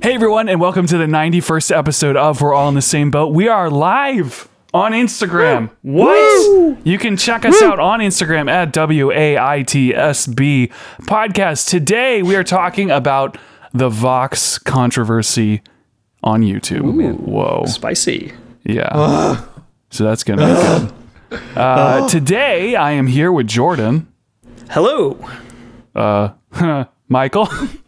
Hey everyone, and welcome to the 91st episode of We're All in the Same Boat. We are live on Instagram. What? You can check us out on Instagram at W A I T S B podcast. Today we are talking about the Vox controversy on YouTube. Whoa. Spicy. Yeah. So that's going to be good. Uh, today I am here with Jordan, Hello. Michael,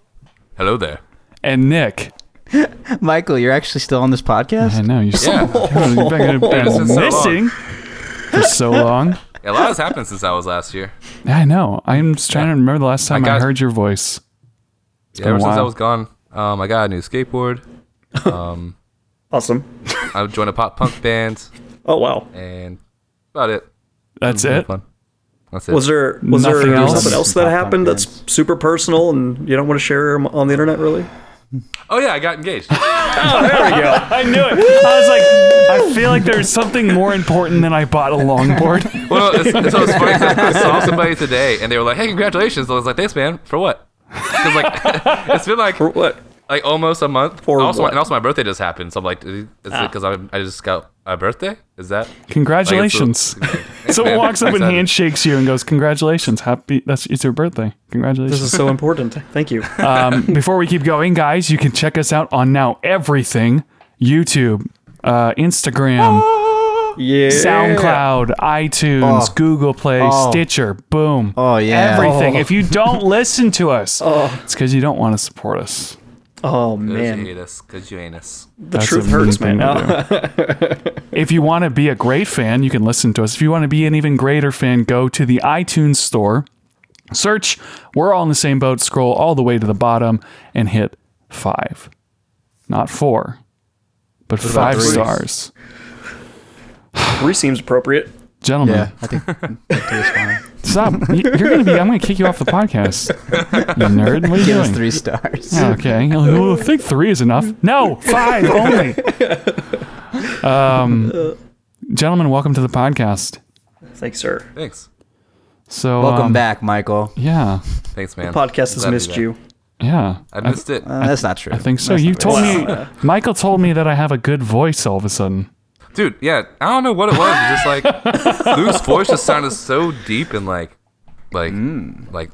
Hello there. And Nick. Michael, you're actually still on this podcast? I know you're so, Yeah. you've been, been It's been so long. missing for so long. A lot has happened since I was last year. I know. I'm just trying to remember the last time I, got- heard your voice. Yeah, been a ever since I while. was gone, um, I got a new skateboard. Um, Awesome. I joined a pop punk band, Oh wow. and about it. That's it. Fun. That's it. Was there was Nothing there else? something else that happened that's super personal and you don't want to share on the internet really? Oh yeah, I got engaged. Oh, there we go. I knew it. I was like, I feel like there's something more important than I bought a longboard. well, it's, it's, so it's funny. 'cause I saw somebody today, and they were like, "Hey, congratulations!" I was like, "Thanks, man. For what?" Because like it's been like For what? Like almost a month. For also, what? and also my birthday just happened, so I'm like, is it Ah. because I I just got a birthday? Is that? Congratulations. Like, it's a- Someone walks up and handshakes you and goes, "Congratulations, happy! That's it's your birthday. Congratulations." This is so important. Thank you. um, before we keep going, guys, you can check us out on now everything: YouTube, uh, Instagram, Yeah. SoundCloud, iTunes, Oh. Google Play, Oh. Stitcher, boom. Oh, yeah. Everything. Oh. If you don't listen to us, Oh, it's because you don't want to support us. Oh 'Cause you man. hate us, cause you ain't us. The That's truth hurts, man. thing If you want to be a great fan, you can listen to us. If you want to be an even greater fan, go to the iTunes store, search We're All in the Same Boat, scroll all the way to the bottom, and hit five. Not four, but about five stars. Three seems appropriate. Gentlemen, Yeah, I think, I think it's fine. Stop. You're going to be, I'm going to kick you off the podcast. You nerd. What are you Give us doing? three stars. Okay. Oh, I think three is enough. No, five only. Um, gentlemen, welcome to the podcast. Thanks, sir. Thanks. So, Welcome um, back, Michael. Yeah, Thanks, man. The podcast has Glad to be missed back. you. yeah. I missed it. Uh, that's not true. I think so. That's You not told right. me, Michael told me that I have a good voice all of a sudden. Dude, yeah, I don't know what it was. Just like Luke's voice just sounded so deep and like, like, like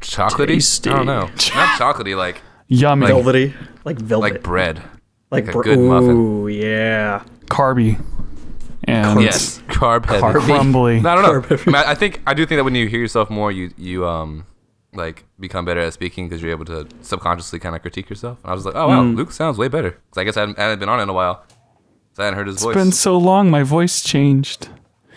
chocolatey. Tasty. I don't know, not chocolatey, like Yummy, Velvety. Like velvet. like bread. Like, like a br- good muffin. Ooh, yeah. carby, and Yes, carb heavy. Carby. crumbly. No, I don't know. Carb. I, think I do think that when you hear yourself more, you you um like become better at speaking because you're able to subconsciously kind of critique yourself. And I was like, oh wow, Luke sounds way better. Because I guess I hadn't, I hadn't been on it in a while, so I hadn't heard his It's voice. been so long, my voice changed.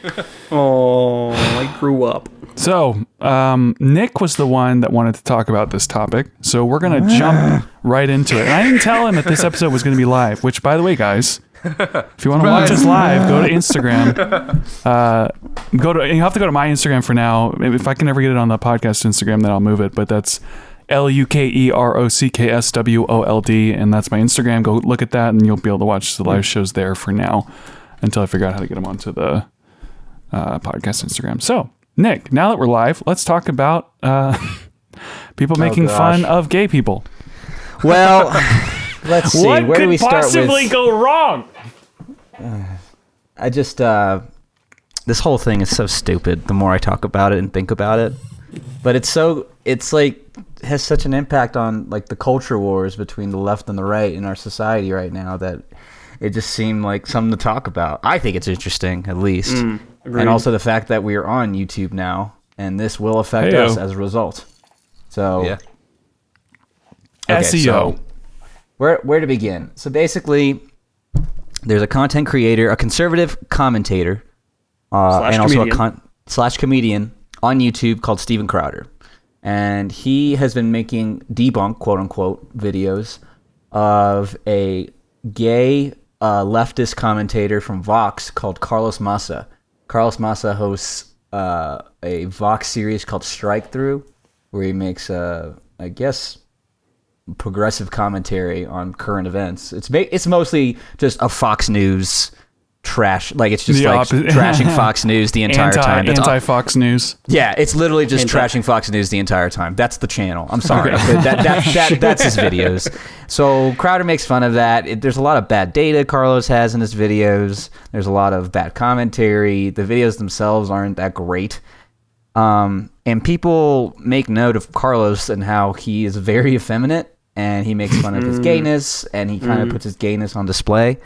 Oh, I grew up. So, um, Nick was the one that wanted to talk about this topic. So we're gonna jump right into it. And I didn't tell him that this episode was gonna be live. Which, by the way, guys, if you want to watch us live, go to Instagram. Uh, go to you have to go to my Instagram for now. If I can ever get it on the podcast Instagram, then I'll move it. But that's L U K E R O C K S W O L D, and that's my Instagram. Go look at that, and you'll be able to watch the live shows there for now until I figure out how to get them onto the uh, podcast Instagram. So, Nick, now that we're live, let's talk about uh, people making gosh. fun of gay people. Well, let's see. what Where could do we start possibly with? go wrong? I just, uh, this whole thing is so stupid the more I talk about it and think about it. But it's so, it's like, has such an impact on like the culture wars between the left and the right in our society right now that it just seemed like something to talk about. I think it's interesting, at least. agreed. and also the fact that we are on YouTube now, and this will affect Heyo. us as a result. So, yeah. Okay, SEO. so where where to begin? So basically, there's a content creator, a conservative commentator, uh, Slash and also a con- slash comedian on YouTube called Steven Crowder, and he has been making debunk quote unquote videos of a gay uh, leftist commentator from Vox called Carlos Maza. Carlos Maza hosts uh, a Vox series called Strikethrough, where he makes, uh, I guess, progressive commentary on current events. It's it's mostly just a Fox News trash. Like it's just The like opposite. trashing Fox News the entire anti time. That's all- anti Fox News. yeah, it's literally just Anti- trashing Fox News the entire time. That's the channel. I'm sorry, but that, that, that, that's his videos. So Crowder makes fun of that. It, there's a lot of bad data Carlos has in his videos. There's a lot of bad commentary. The videos themselves aren't that great. Um, and people make note of Carlos and how he is very effeminate and he makes fun of his gayness and he kind of puts his gayness on display.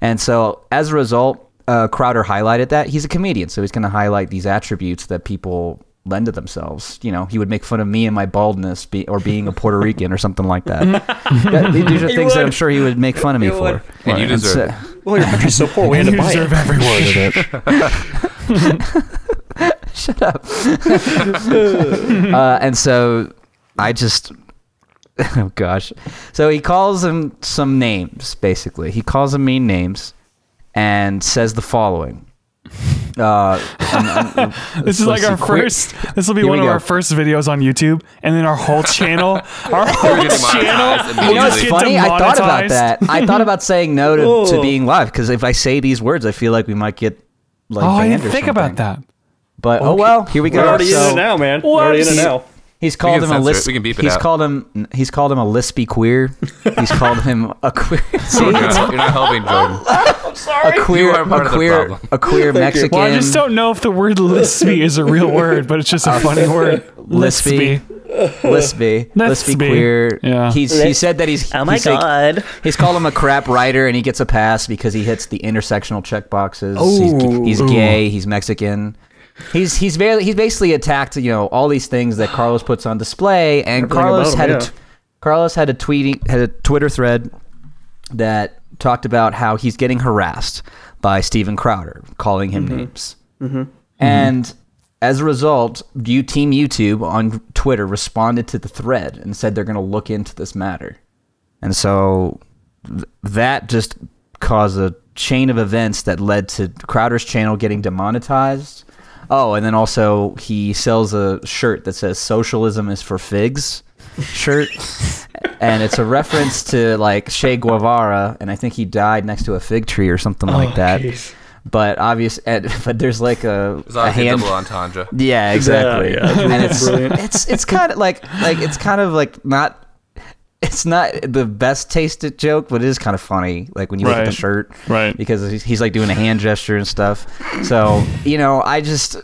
And so as a result, uh, Crowder highlighted that. He's a comedian, so he's going to highlight these attributes that people lend to themselves. You know, he would make fun of me and my baldness be, or being a Puerto Rican or something like that. That- These are He things that I'm sure he would make fun of me He for. would. And you And deserve so- it. Well, your country's so poor, we had to You buy deserve it. every word of it. Shut up. uh, and so I just, oh gosh. So he calls him some names, basically. He calls him mean names and says the following. Uh, and- and- This is like our see, queer- first. This will be Here one of go. our first videos on YouTube, and then our whole channel, our whole channel. You know what's just immediately. get funny? I thought about that. I thought about saying no to, to Oh. being live because if I say these words, I feel like we might get like Oh, I didn't think something. about that. But oh well, here we go. We're already So- in it now, man. We're already in it now. He's called him a lisp. We can beep it he's out. called him. He's called him a lispy queer. He's called him a queer. See, You're not, you're not helping Jordan. a queer, You are part a of the queer, problem. a queer Mexican. Well, I just don't know if the word lispy is a real word, but it's just a funny word. Lispy. lispy, lispy Lispy. queer. Yeah. He's he said that he's Oh my he's like- god. he's called him a crap writer, and he gets a pass because he hits the intersectional check boxes. Ooh. He's, he's gay. He's Mexican. He's he's very he's basically attacked you know all these things that Carlos puts on display, and Everything Carlos had him, a yeah. t- Carlos had a tweeting had a Twitter thread that talked about how he's getting harassed by Steven Crowder, calling him mm-hmm. names, mm-hmm. Mm-hmm. and as a result, you Team YouTube on Twitter responded to the thread and said they're going to look into this matter, and so th- that just caused a chain of events that led to Crowder's channel getting demonetized. Oh, and then also he sells a shirt that says "Socialism is for figs." shirt, and it's a reference to like Che Guevara, and I think he died next to a fig tree or something like oh, that. jeez. But obvious, and, but there's like a, It's a obviously hand. double entendre. Yeah, exactly. Yeah, yeah. and it's it's it's kind of like like it's kind of like not. It's not the best tasted joke, but it is kind of funny. Like when you look at the shirt, Right. Because he's, he's like doing a hand gesture and stuff. So you know, I just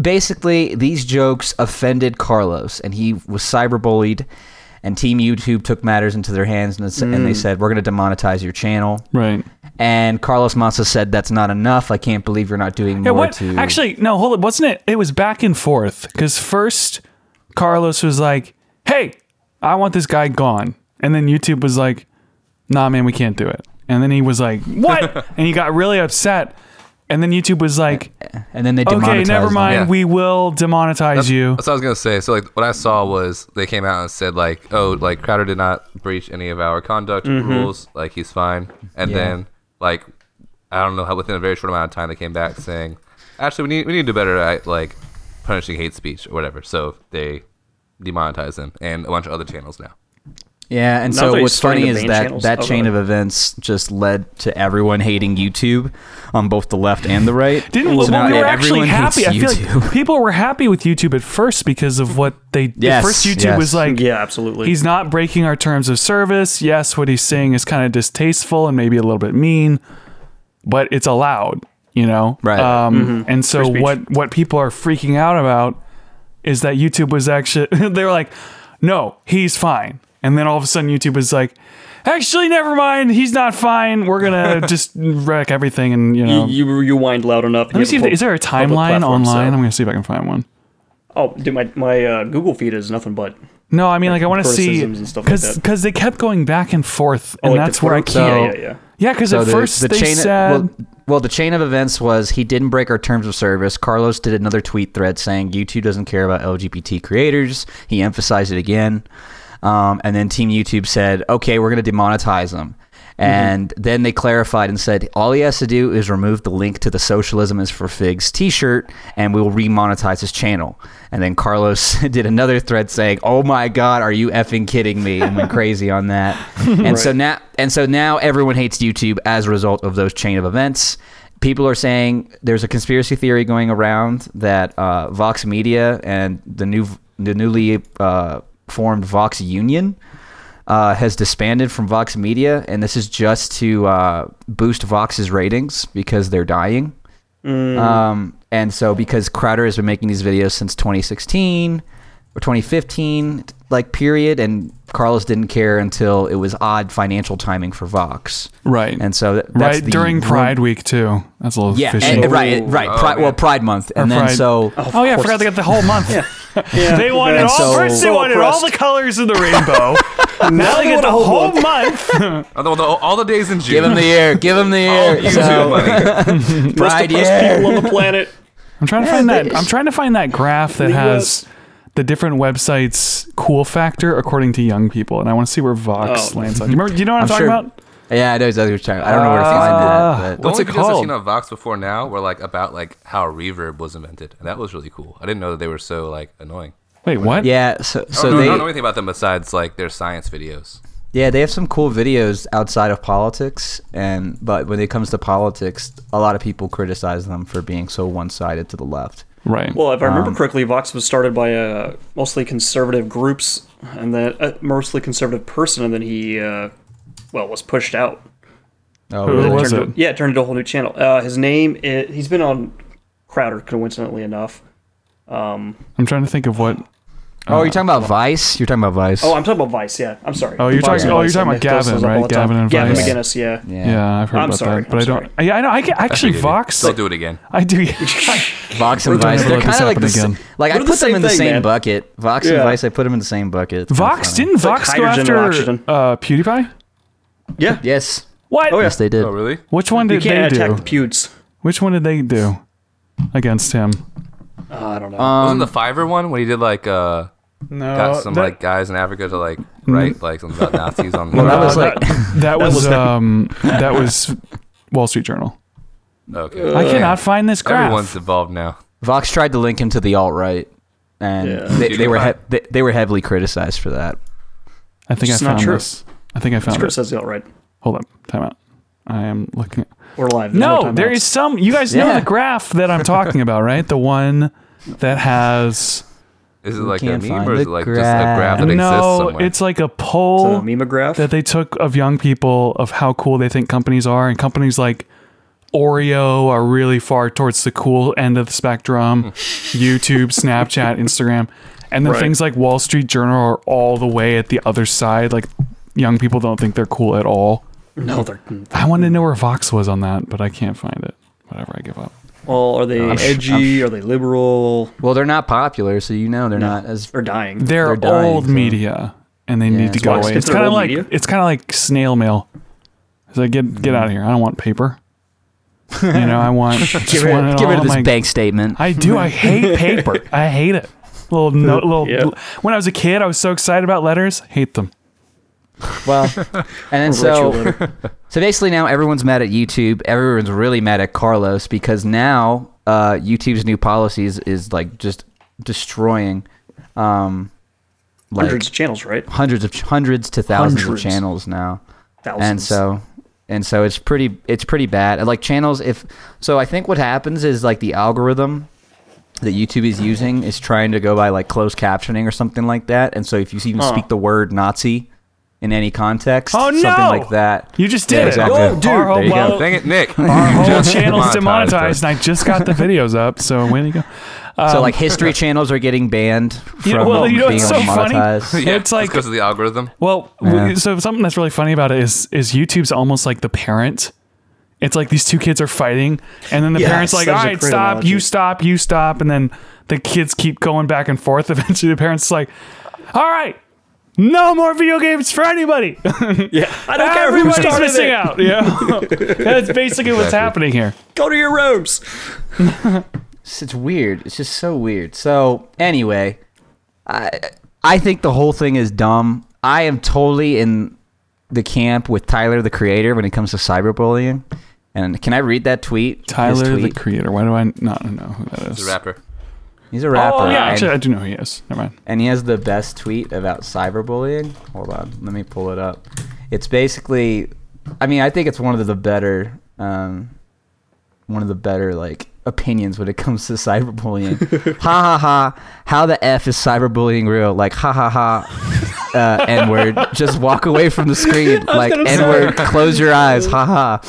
basically these jokes offended Carlos, and he was cyberbullied. And Team YouTube took matters into their hands, and, it's- and Mm. they said, "We're going to demonetize your channel." Right. And Carlos Maza said, "That's not enough. I can't believe you're not doing Yeah, more what? to." Actually, no, hold it. Wasn't it? It was back and forth because first Carlos was like, "Hey, I want this guy gone," and then YouTube was like, "Nah, man, we can't do it." And then he was like, "What?" and he got really upset. And then YouTube was like, and then they "Okay, never mind. Yeah. We will demonetize That's, you." that's what I was gonna say. So like, what I saw was they came out and said like, oh, like Crowder did not breach any of our conduct mm-hmm. rules. Like he's fine. And Yeah. then like, I don't know how within a very short amount of time they came back saying, actually, we need we need to do better at like punishing hate speech or whatever. So they demonetized him and a bunch of other channels now. Yeah, and Now so what's starting funny is that channels. that Oh, chain God. of events just led to everyone hating YouTube on both the left and the right. Didn't So well, we were actually happy. I feel like people were happy with YouTube at first because of what they. Yes, at first, YouTube yes. was like, Yeah, absolutely. He's not breaking our terms of service. Yes, what he's saying is kind of distasteful and maybe a little bit mean, but it's allowed, you know? Right. Um, And so what what people are freaking out about is that YouTube was actually they were like, no, he's fine. And then all of a sudden YouTube was like, actually, never mind, he's not fine. We're gonna just wreck everything and you know. you, you you wind loud enough. Let me see if is there a timeline online? I'm gonna see if I can find one. Oh, dude, my my uh, Google feed is nothing but. No, I mean like I want to see criticisms and stuff like because that. because they kept going back and forth, and Oh, like the that's where I Twitter- can't. Yeah, yeah, yeah. Yeah, because So at the, first the they chain said, well, well, the chain of events was he didn't break our terms of service. Carlos did another tweet thread saying YouTube doesn't care about LGBT creators. He emphasized it again, um, and then Team YouTube said, "Okay, we're going to demonetize them." And then they clarified and said all he has to do is remove the link to the Socialism is for Figs t shirt and we'll remonetize his channel. And then Carlos did another thread saying, Oh my God, are you effing kidding me? And went crazy on that. And so now and so now everyone hates YouTube as a result of those chain of events. People are saying there's a conspiracy theory going around that uh, Vox Media and the new the newly uh, formed Vox Union uh, has disbanded from Vox Media, and this is just to uh, boost Vox's ratings because they're dying. Um, and so because Crowder has been making these videos since 2016 or 2015, like period, and Carlos didn't care until it was odd financial timing for Vox. Right. And so that, that's right the during Pride Week too. That's a little Yeah, fishy. and- right, right. Oh, Pride, well. Pride Month, and Or then Pride. so Oh, oh yeah, I forgot they got the whole month. Yeah. They wanted And all so- first. They So wanted all the colors of the rainbow. now they they get the whole whole month. Although the, all the days in June. give him the ear, give him the all. YouTube So, money. Most Pride depressed year. people on the planet. I'm trying to find that. I'm trying to find that graph that has the different websites' cool factor according to young people, and I want to see where Vox Oh. lands on. You remember? Do you know what I'm, I'm talking sure- about? Yeah, I know exactly what you're talking. I don't know where to find Ah. that. The But What's only it videos I've seen on Vox before now were like about like how reverb was invented, and that was really cool. I didn't know that they were so like annoying. Wait, what? yeah, so I so don't, know, I don't know anything about them besides like their science videos. yeah they have some cool videos outside of politics, and but when it comes to politics, a lot of people criticize them for being so one sided to the left. Right. Well, if I remember Um, correctly, Vox was started by uh, mostly conservative groups, and then a mostly conservative person, and then he, uh, well, was pushed out. Oh, Who was it? into- yeah, it turned into a whole new channel. Uh, his name, i he's been on Crowder, coincidentally enough. Um, I'm trying to think of what. Oh, you're talking about Vice? You're talking about Vice? Oh, I'm talking about Vice. Yeah, I'm sorry. Oh, you're Vice talking- and oh, you're Vice, talking about mix those Gavin, up all right? the time. Gavin and Gavin Vice. McGinnis. Yeah. yeah. Yeah, I've heard I'm about sorry, that, but I'm I don't. sorry. I, I know. I get actually Forgive you. Vox. Don't do it again. I do. Vox and Vice. They're let this kind of like the happen sa- again. like I They're the put them same in the thing, same man. bucket. Vox and Yeah. Vice, I put them in the same bucket. It's kinda Vox funny. didn't like Vox go hydrogen and after oxygen. uh, PewDiePie? Yeah. Yes. What? Oh, yeah. Yes, they did. Oh really? Which one You did can't they attack do? the pewds. Which one did they do against him? Uh, I don't know. Um, Wasn't the Fiverr one when he did like uh No, got some like guys in Africa to like write like something about Nazis on? Well, that was like that was was- um that was Wall Street Journal. okay. I cannot find this graph. Everyone's involved now. Vox tried to link him to the alt right, and Yeah. they, they were he- they, they were heavily criticized for that. I think I It's not found true. this. I think I found Script says the alt-right. Hold up. Time out. I am looking. At, We're live. There's no, timeouts. there is some. You guys know the graph that I'm talking about, right? The one that has Is it like a meme or is it like just a graph that exists no. somewhere? It's like a It's poll a memograph. that they took of young people of how cool they think companies are, and companies like Oreo are really far towards the cool end of the spectrum. YouTube, Snapchat, Instagram, and then Right. things like Wall Street Journal are all the way at the other side. Like young people don't think they're cool at all. no, they're. I wanted to know where Vox was on that, but I can't find it. Whatever, I give up. Well, are they I'm sh- edgy? are they liberal? Well, they're not popular, so you know they're No. not as. They're dying. They're, They're dying, old so- media, and they Yeah, need to go Vox away. gets It's their kind of old like media? it's kind of like snail mail. It's like get get out of here. I don't want paper. You know, I want just Get rid, want it get rid all of this my- bank statement. I do. I hate paper. I hate it. Little no, little. Yeah. When I was a kid, I was so excited about letters. Hate them. Well, and then so so basically now everyone's mad at YouTube. Everyone's really mad at Carlos because now uh, YouTube's new policies is like just destroying um, like hundreds of channels, right? hundreds of hundreds to thousands Hundreds. of channels now. Thousands. and so and so it's pretty it's pretty bad And, like channels if so i think what happens is like the algorithm that youtube is using is trying to go by like closed captioning or something like that and so if you even Huh. speak the word nazi in any context Oh, something no! like that You just Yeah, did exactly. it. Oh, dude. Our whole, There you go. Dang it, Nick. our whole channel's demonetized demonetized, and I just got the videos up. So way to go. so Um, like history channels are getting banned from You know- well, you know being what's so funny? monetized. Yeah, It's like- because of the algorithm. Well, Yeah. so something that's really funny about it is is YouTube's almost like the parent. It's like these two kids are fighting, and then the Yes, parents like, that "All was a right, great stop, analogy. you stop, you stop," and then the kids keep going back and forth. Eventually, the parents like, "All right, no more video games for anybody. yeah, I don't care who Everybody's missing it. out." Yeah, that's basically what's happening here. Go to your rooms. It's, it's weird. It's just so weird. So anyway, I I think the whole thing is dumb. I am totally in the camp with Tyler the creator when it comes to cyberbullying. And can I read that tweet? His Tyler, the creator. Why do I not know who that is? He's a rapper. He's a rapper. Oh yeah, actually, I do know who he is. Never mind. and he has the best tweet about cyberbullying. Hold on, let me pull it up. It's basically, I mean, I think it's one of the better, um, one of the better like opinions when it comes to cyberbullying. ha ha ha! How the f is cyberbullying real? Like ha ha ha. Uh, N word. Just walk away from the screen. Like N word. Close your eyes. Ha ha.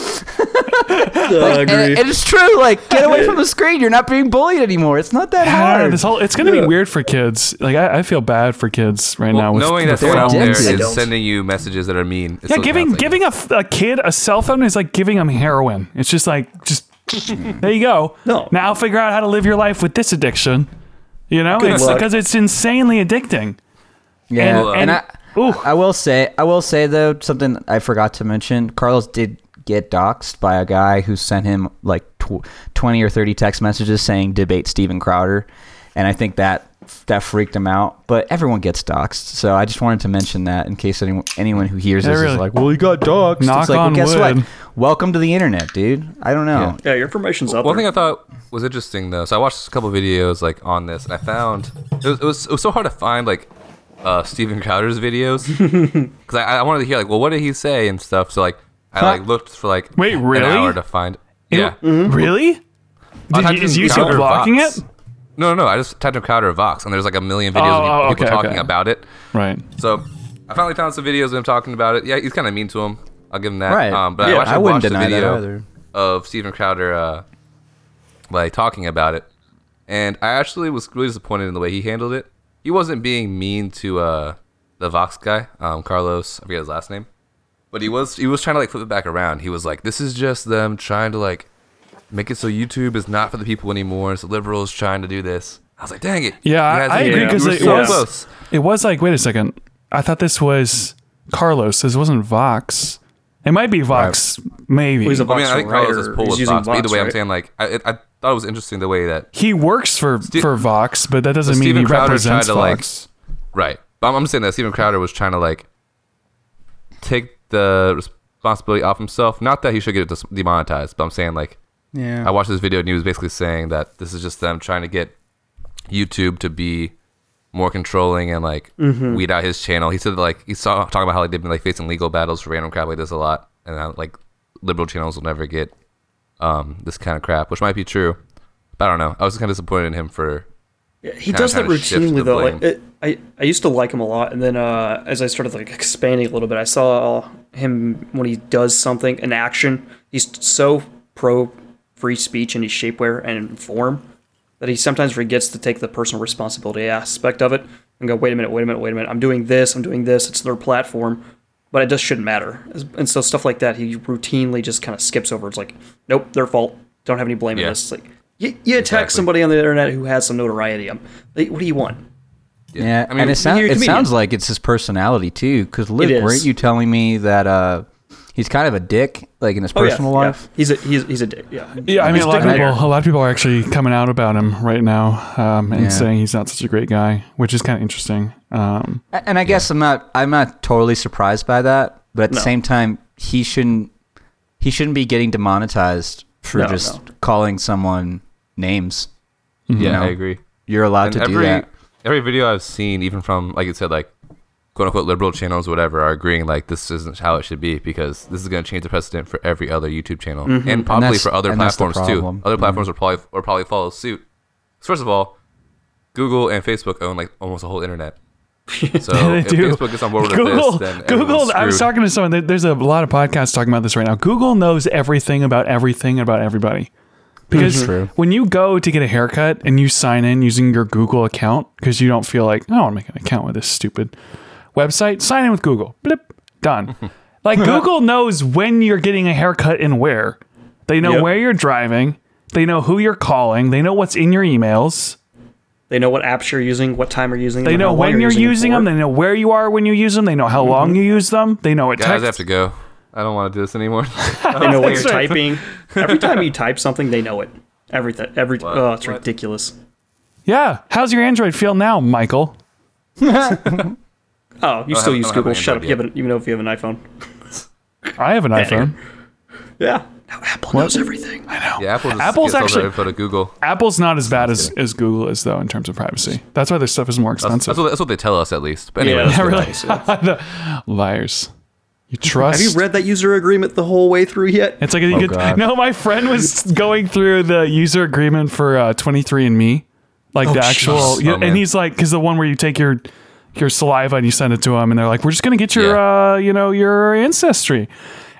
I And, agree. and it's true. Like get away from the screen. You're not being bullied anymore. It's not that I know, hard. this whole it's gonna be weird for kids. Like I, I feel bad for kids right now. With, knowing that with someone out phones. there addicted. is Don't. sending you messages that are mean. it Yeah, giving counts, I giving a, f- a kid a cell phone is like giving them heroin. It's just like just there you go. No. Now figure out how to live your life with this addiction. You know, Good it's luck. because it's insanely addicting. Yeah, And- and, and- I, Ooh. I will say, I will say though something I forgot to mention. Carlos did get doxxed by a guy who sent him like tw- twenty or thirty text messages saying debate Steven Crowder, and I think that that freaked him out. But everyone gets doxxed, so I just wanted to mention that in case anyone anyone who hears Yeah, this really. is like, "Well, he got doxxed." Knock it's like, on well, guess wood. what? Welcome to the internet, dude. I don't know. yeah, your information's up. One there. thing I thought was interesting though, so I watched a couple videos like on this, and I found it was, it was, it was so hard to find like uh, Steven Crowder's videos because I, I wanted to hear like, well, what did he say and stuff. So like, I like looked for like Wait, an really? hour to find. It, Yeah, Really? I Did typed you, is in YouTube Crowder blocking Vox. it? No, no, no. I just typed in Crowder Vox, and there's like a million videos Oh, of oh, people okay, talking okay. about it. Right. So I finally found some videos of him talking about it. Yeah, he's kind of mean to him. I'll give him that. Right. Um, but Yeah, I actually I wouldn't watched a deny that video either. of Steven Crowder uh, like talking about it, and I actually was really disappointed in the way he handled it. He wasn't being mean to uh, the Vox guy, um, Carlos. I forget his last name, but he was he was trying to like flip it back around. He was like, "This is just them trying to like make it so YouTube is not for the people anymore. It's the liberals trying to do this." I was like, "Dang it!" Yeah, I, I agree because You were it so was close. it was like wait a second. I thought this was Carlos. This wasn't Vox. It might be Vox, maybe. Well, he's a I mean, Vox I think Carlos writer. is pull He's with using Vox. But either Vox, way, I'm saying like I, I thought it was interesting the way that he works for for Vox, but that doesn't mean Steven he Crowder tried represents to, like, Vox. right. But I'm, I'm saying that Steven Crowder was trying to like take the responsibility off himself. Not that he should get demonetized, but I'm saying like Yeah. I watched this video and he was basically saying that this is just them trying to get YouTube to be more controlling and like weed out his channel. He said like he saw talking about how they've been like facing legal battles for random crap like this a lot, and how, like liberal channels will never get um this kind of crap, which might be true. But I don't know. I was kind of disappointed in him for he does that trying to shift routinely though. Like it, I, I used to like him a lot, and then uh, as I started like expanding a little bit, I saw him when he does something in action. He's so pro free speech in his shapewear and form that he sometimes forgets to take the personal responsibility aspect of it and go, wait a minute, wait a minute, wait a minute. I'm doing this, I'm doing this. It's their platform, but it just shouldn't matter. And so stuff like that, he routinely just kind of skips over. It's like, nope, their fault. Don't have any blame in Yeah. this. It's like you, you attack Exactly. somebody on the internet who has some notoriety. Um, like, what do you want? Yeah, I mean, and it, sound, it sounds like it's his personality too. Because Luke, is. weren't you telling me that uh, he's kind of a dick, like in his Oh, personal yeah. life? He's a he's he's a dick. Yeah. Yeah, I mean, He's a lot of people, a lot of people are actually coming out about him right now um, and Yeah. saying he's not such a great guy, which is kind of interesting. Um, And I guess I'm not I'm not totally surprised by that, but at the No. same time, he shouldn't he shouldn't be getting demonetized for No, just no. calling someone names. Mm-hmm. You yeah, know, I agree. You're allowed and to do every that. every video I've seen, even from like you said, like quote unquote liberal channels, or whatever, are agreeing like this isn't how it should be because this is going to change the precedent for every other YouTube channel and probably that's- for other and platforms too. Other platforms will probably will probably follow suit. 'Cause First of all, Google and Facebook own like almost the whole internet. So if do. Facebook is on board with Google, this, then Google. I was talking to someone. There's a lot of podcasts talking about this right now. Google knows everything about everything about everybody. Because True. when you go to get a haircut and you sign in using your Google account because you don't feel like "Oh, I want to make an account with this stupid website, sign in with Google. Blip, done. like Google knows when you're getting a haircut and where. They know Yep. where you're driving. They know who you're calling. They know what's in your emails. They know what apps you're using, what time you're using. They them, know how long when you're using for. them. They know where you are when you use them. They know how mm-hmm. long you use them. They know what Guys, text. I have to go. I don't want to do this anymore. They know what you're typing. Every time you type something, they know it. Everything. Every. What? Oh, it's What? ridiculous. Yeah. How's your Android feel now, Michael? Oh, you still don't use Google. Shut up. Android You, have an, you know if you have an iPhone. I have an iPhone. Yeah. Now Apple knows everything. I know. Yeah, Apple just Apple's actually their info to Google. Apple's not as bad as, as Google is though in terms of privacy. That's why their stuff is more expensive. that's what, that's what they tell us at least. But anyway, Yeah, let's really. The- Liars. You trust? Have you read that user agreement the whole way through yet? It's like you Oh, could, God. no. My friend was going through the user agreement for uh, 23andMe, like the actual, jeez. yeah, Oh, and he's like, because the one where you take your your saliva and you send it to them, and they're like, we're just gonna get your, Yeah. uh, you know, your ancestry.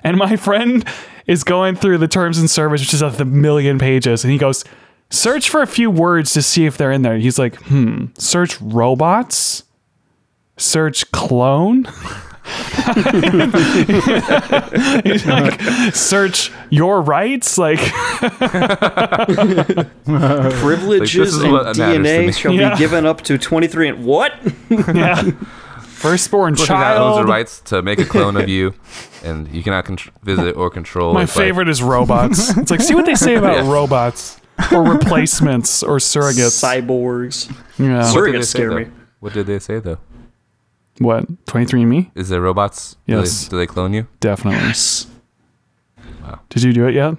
And my friend is going through the terms and service, which is a million pages, and he goes, search for a few words to see if they're in there. He's like, hmm, search robots, search clone. He's like, search your rights, like Privileges is and what matters to me. DNA shall Yeah. be given up to 23 and what? yeah, firstborn Person that owns the child. rights to make a clone of you, and you cannot contr- visit or control. My it by- favorite is robots. It's like see what they say about Yeah. robots or replacements or surrogates. Cyborgs. yeah. Sur- What did they Surrogates scare though? me. What did they say though? What? 23andMe? Is there robots? Do they- Yes. Do they, clone you? Definitely. Yes. Did you do it yet?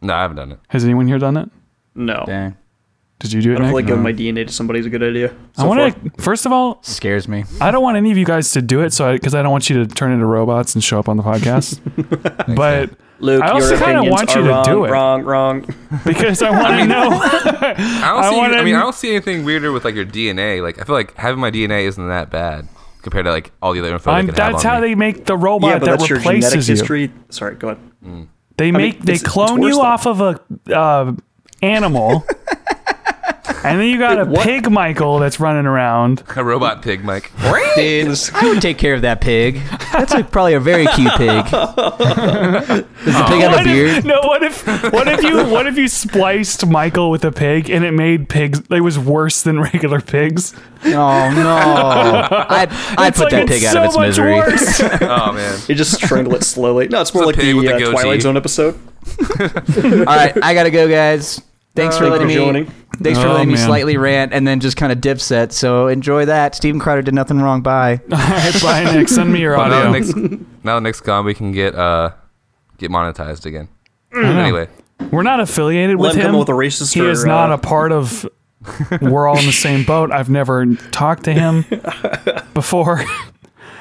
No, I haven't done it. Has anyone here done it? No. Dang. Did you do it? I it? don't feel like giving my DNA to somebody is a good idea. I want to. First of all, Scares me. I don't want any of you guys to do it, so because I, don't want you to turn into robots and show up on the podcast. but Luke, I also kinda want you to wrong, do it. Wrong, wrong. because I want to know. I don't I see. wanna- I mean, I don't see anything weirder with like your DNA. Like, I feel like having my DNA isn't that bad compared to like all the other info. I'm- have that's on how me. they make the robot yeah, but that that's your replaces genetic you. history. Sorry, go ahead. They make they it's- it's clone you though. off of a uh, animal, and then you got a What? pig Michael that's running around. a robot pig, Mike. Dude, I would take care of that pig. That's a, probably a very cute pig. Does the pig have a What beard? if, no, what if what if you what if you spliced Michael with a pig and it made pigs? It was worse than regular pigs. Oh no! I'd, I'd It's put like, that it's pig out so of its much misery. worse. oh man. You just strangle it slowly. No, it's more It's a like pig with the a uh, goatee. Twilight Zone episode. All right, I gotta go, guys. Thanks for Thank letting for me. joining. Thanks for Oh, letting me man. slightly rant and then just kind of dipset. So enjoy that. Steven Crowder did nothing wrong. Bye. All right, bye, Nick. Send me your Well, now audio. the next, now the next con we can get uh get monetized again. Anyway, We're not affiliated Let with him come up with a racist he or, is not uh, a part of. We're all in the same boat. I've never talked to him before.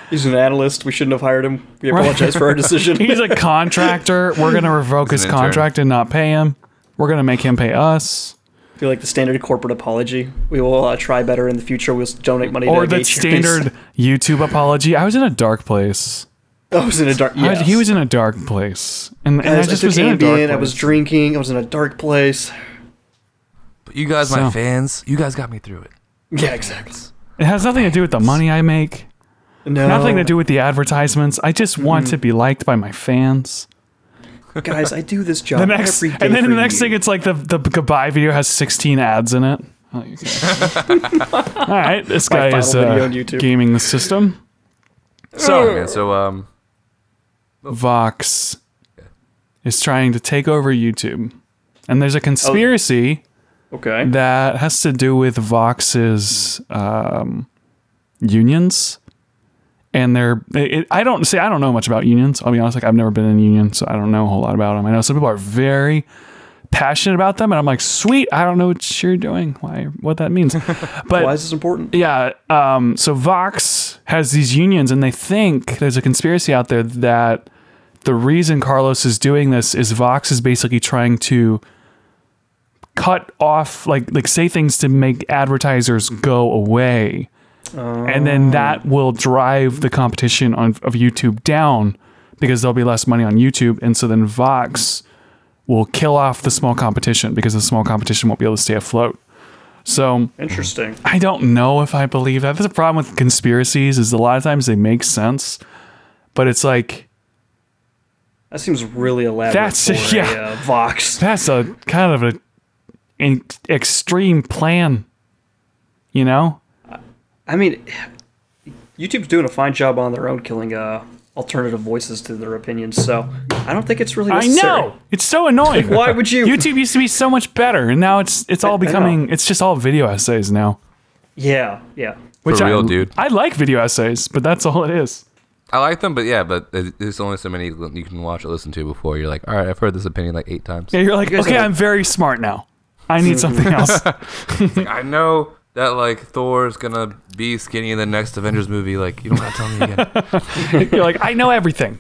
He's an analyst. We shouldn't have hired him. We apologize for our decision. He's a contractor. We're gonna revoke He's his an intern. contract and not pay him. We're gonna make him pay us, I feel like the standard corporate apology. We will uh, try better in the future. We'll donate money or to the gay standard YouTube apology. I was in a dark place. I was in a dark. I- he was in a dark place, and, and I Guys, I just took was in a dark place. I was drinking. I was in a dark place. but you guys, So- my fans, you guys got me through it. Yeah, exactly. it has nothing to do with the money I make. No, Nothing to do with the advertisements. I just want to be liked by my fans. Guys. I do this job The next, every day and then for the next you. thing, it's like the the goodbye video has 16 ads in it. Oh. All right, this My guy is final uh, YouTube. gaming the system. So, man, so um, Vox is trying to take over YouTube, and there's a conspiracy Okay. that has to do with Vox's um, unions. And they're, it, I don't say I don't know much about unions. I'll be honest, like I've never been in a union, so I don't know a whole lot about them. I know some people are very passionate about them, and I'm like, sweet, I don't know what you're doing, why, what that means. But Why is this important? yeah, um, so Vox has these unions, and they think there's a conspiracy out there that the reason Carlos is doing this is Vox is basically trying to cut off, like, like say things to make advertisers go away, and then that will drive the competition on of YouTube down because there'll be less money on YouTube, and so then Vox will kill off the small competition because the small competition won't be able to stay afloat. So Interesting. I don't know if I believe that. That's a problem with conspiracies is a lot of times they make sense, but it's like That seems really elaborate That's- for yeah. a uh, Vox. that's a kind of a an extreme plan. You know? I mean, YouTube's doing a fine job on their own killing uh, alternative voices to their opinions, so I don't think it's really I necessary. know. It's so annoying. Why would you? YouTube used to be so much better and now it's it's all I know. becoming it's just all video essays now. Yeah, yeah. Which real, I, dude. I like video essays, but that's all it is. I like them, but yeah, but there's- there's only so many you can watch or listen to before you're like, all right, I've heard this opinion like eight times. Yeah, you're like, You okay, I'm very smart now. I need something else. I know that like Thor's gonna be skinny in the next Avengers movie. Like, you don't have to tell me again. you're like, I know everything.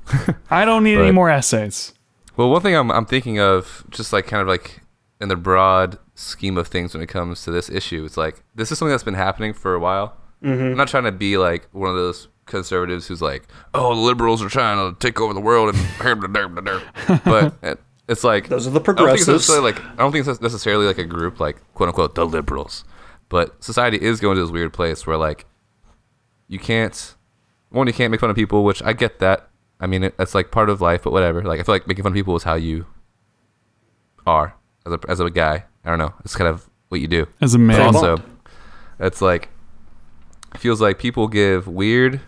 I don't need any more essays. Well, one thing I'm I'm thinking of, just like kind of like in the broad scheme of things when it comes to this issue, it's like this is something that's been happening for a while. Mm-hmm. I'm not trying to be like one of those conservatives who's like, oh, the liberals are trying to take over the world and but it, it's like Those are the I don't think it's progressives. necessarily like I don't think it's necessarily like a group like quote unquote the liberals, but society is going to this weird place where like you can't one you can't make fun of people, which I get that. I mean, it, that's like part of life, but whatever. Like I feel like making fun of people is how you are as a as a guy. I don't know. It's kind of what you do. As a But man. also, it's like it feels like people give weird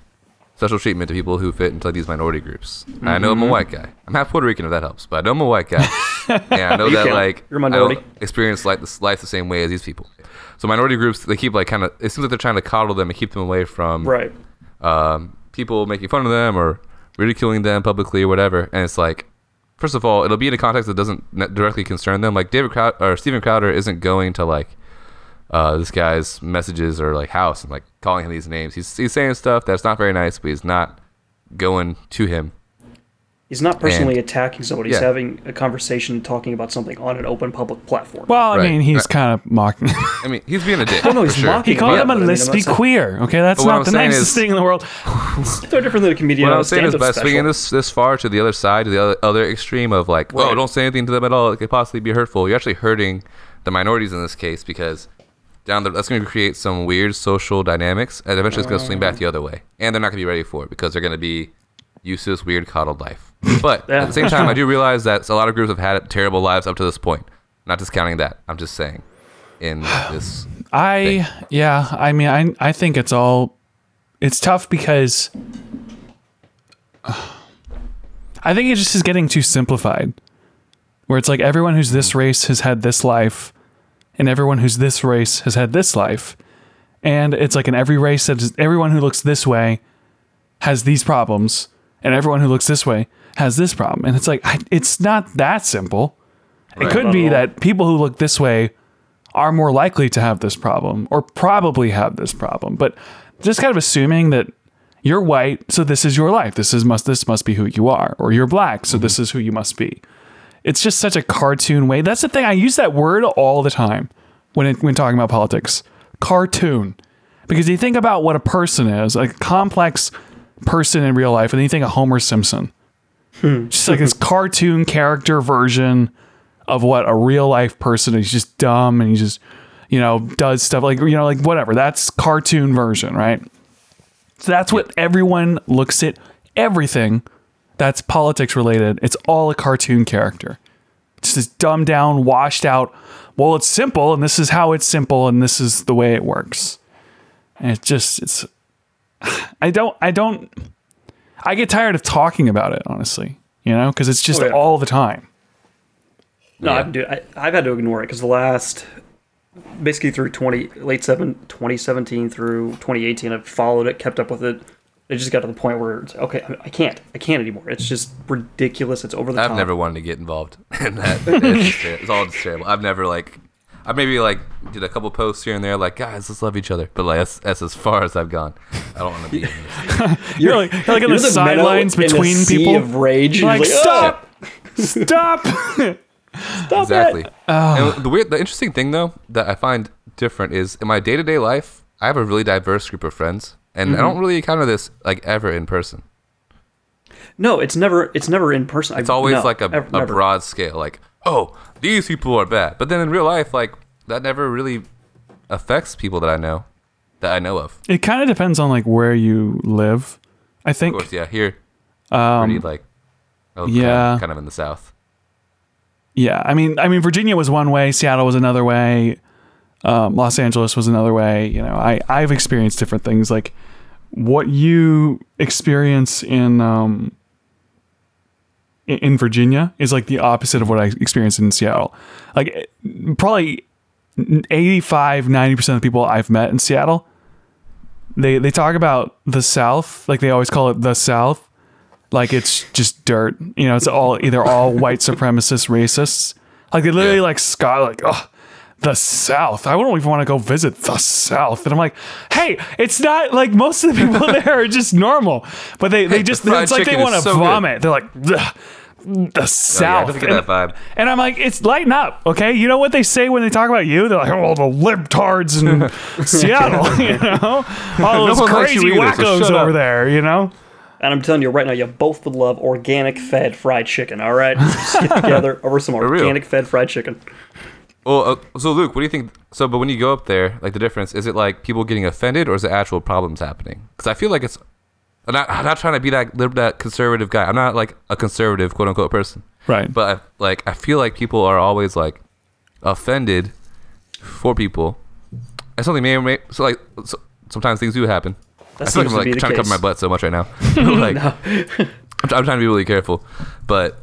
special treatment to people who fit into these minority groups. And I know I'm a mm-hmm. white guy. I'm half Puerto Rican if that helps, but I know I'm a white guy, and I know You that count. like You're a minority. I don't experience like this life the same way as these people. So minority groups, they keep like kind of. It seems like they're trying to coddle them and keep them away from Right. um, people making fun of them or ridiculing them publicly or whatever. And it's like, first of all, it'll be in a context that doesn't directly concern them. Like David Crow- or Steven Crowder isn't going to like uh, this guy's messages or like house and like calling him these names. He's he's saying stuff that's not very nice, but he's not going to him. He's not personally And- attacking somebody. He's Yeah. having a conversation talking about something on an open public platform. Well, I Right. mean, he's Right. kind of mocking. I mean, he's being a dick. No, for he's sure. mocking he called Yeah, him a but I mean, I'm lispy queer. Okay, that's not I'm the nicest is- thing in the world. It's no different than a comedian. What I'm saying is by special. swinging this this far to the other side, to the other, other extreme of like, oh, don't say anything to them at all. It could possibly be hurtful. You're actually hurting the minorities in this case because down the that's going to create some weird social dynamics, and eventually it's going to swing back the other way, and they're not going to be ready for it because they're going to be used to this weird coddled life. But Yeah. at the same time, I do realize that a lot of groups have had terrible lives up to this point. Not discounting that. I'm just saying, in this, I yeah, I mean, I I think it's all it's tough because I think it just is getting too simplified. Where it's like everyone who's this race has had this life, and everyone who's this race has had this life, and it's like in every race that everyone who looks this way has these problems, and everyone who looks this way has this problem, and it's like I, it's not that simple. It could be that people who look this way are more likely to have this problem or probably have this problem. But just kind of assuming that you're white, so this is your life. This is must this must be who you are. Or you're black, so this is who you must be. It's just such a cartoon way. That's the thing. I use that word all the time when it, when talking about politics. Cartoon. Because you think about what a person is, a complex person in real life, and then you think of Homer Simpson. Hmm. Just like this cartoon character version of what a real life person is. He's just dumb and he just, you know, does stuff like, you know, like whatever. That's cartoon version, right? So that's what everyone looks at. Everything that's politics related, it's all a cartoon character. It's this dumbed down, washed out. Well, it's simple, and this is how it's simple, and this is the way it works. And it's just, it's. I don't, I don't. I get tired of talking about it, honestly. You know, because it's just Oh, yeah. all the time. No, Yeah. I've, dude, I, I've had to ignore it because the last, basically through 20, late seven, 2017 through 2018, I've followed it, kept up with it. It just got to the point where it's okay. I, I can't, I can't anymore. It's just ridiculous. It's over the I've top. never wanted to get involved in that. It's, ter- it's all just terrible. I've never like, I maybe like did a couple posts here and there, like guys, let's love each other. But like that's, that's as far as I've gone. I don't want to be. in this. You're like, you're like on You're the the minnow sidelines in a between sea people. of rage. You're You're like, like, stop, ah! stop. Stop exactly. it. And the weird, the interesting thing though that I find different is in my day to day life, I have a really diverse group of friends, and I mm-hmm. don't really encounter this like ever in person. No, it's never, it's never in person. It's always like a, a broad scale, like oh these people are bad, but then in real life, like that never really affects people that I know, that I know of. It kind of depends on like where you live. I Of think. course, yeah, here, Um, pretty like, oh, yeah. kind of, kind of in the south. Yeah, I mean, I mean, Virginia was one way, Seattle was another way, um, Los Angeles was another way. You know, I I've experienced different things. Like what you experience in um, in- in Virginia is like the opposite of what I experienced in Seattle. Like probably 85 90% of the people I've met in Seattle they they talk about the South, like they always call it the South, like it's just dirt. You know, it's all either all white supremacist racists. Like they literally Yeah. like Scott, like oh, the South. I don't even want to go visit the South. And I'm like, hey, it's not like most of the people there are just normal, but they they just fried it's like they want to so good. vomit. They're like. "Ugh, The Oh, yeah, I South. get And- that vibe. and I'm like, it's lighten up, okay? You know what they say when they talk about you? They're like, oh, the libtards in Seattle, you know? All those one likes you crazy either, so wackos shut over up. there, you know? And I'm telling you right now, you both would love organic fed fried chicken. All right, Just get together over some real. organic fed fried chicken. Well, uh, so Luke, what do you think? So, but when you go up there, like the difference is it like people getting offended, or is it actual problems happening? Because I feel like it's. I'm not, I'm not trying to be that that conservative guy. I'm not like a conservative quote unquote person. Right. But I, like I feel like people are always like offended for people. And something may or may so like so, sometimes things do happen. That I feel like I'm like the trying to cover my butt so much right now. like I'm, I'm trying to be really careful, but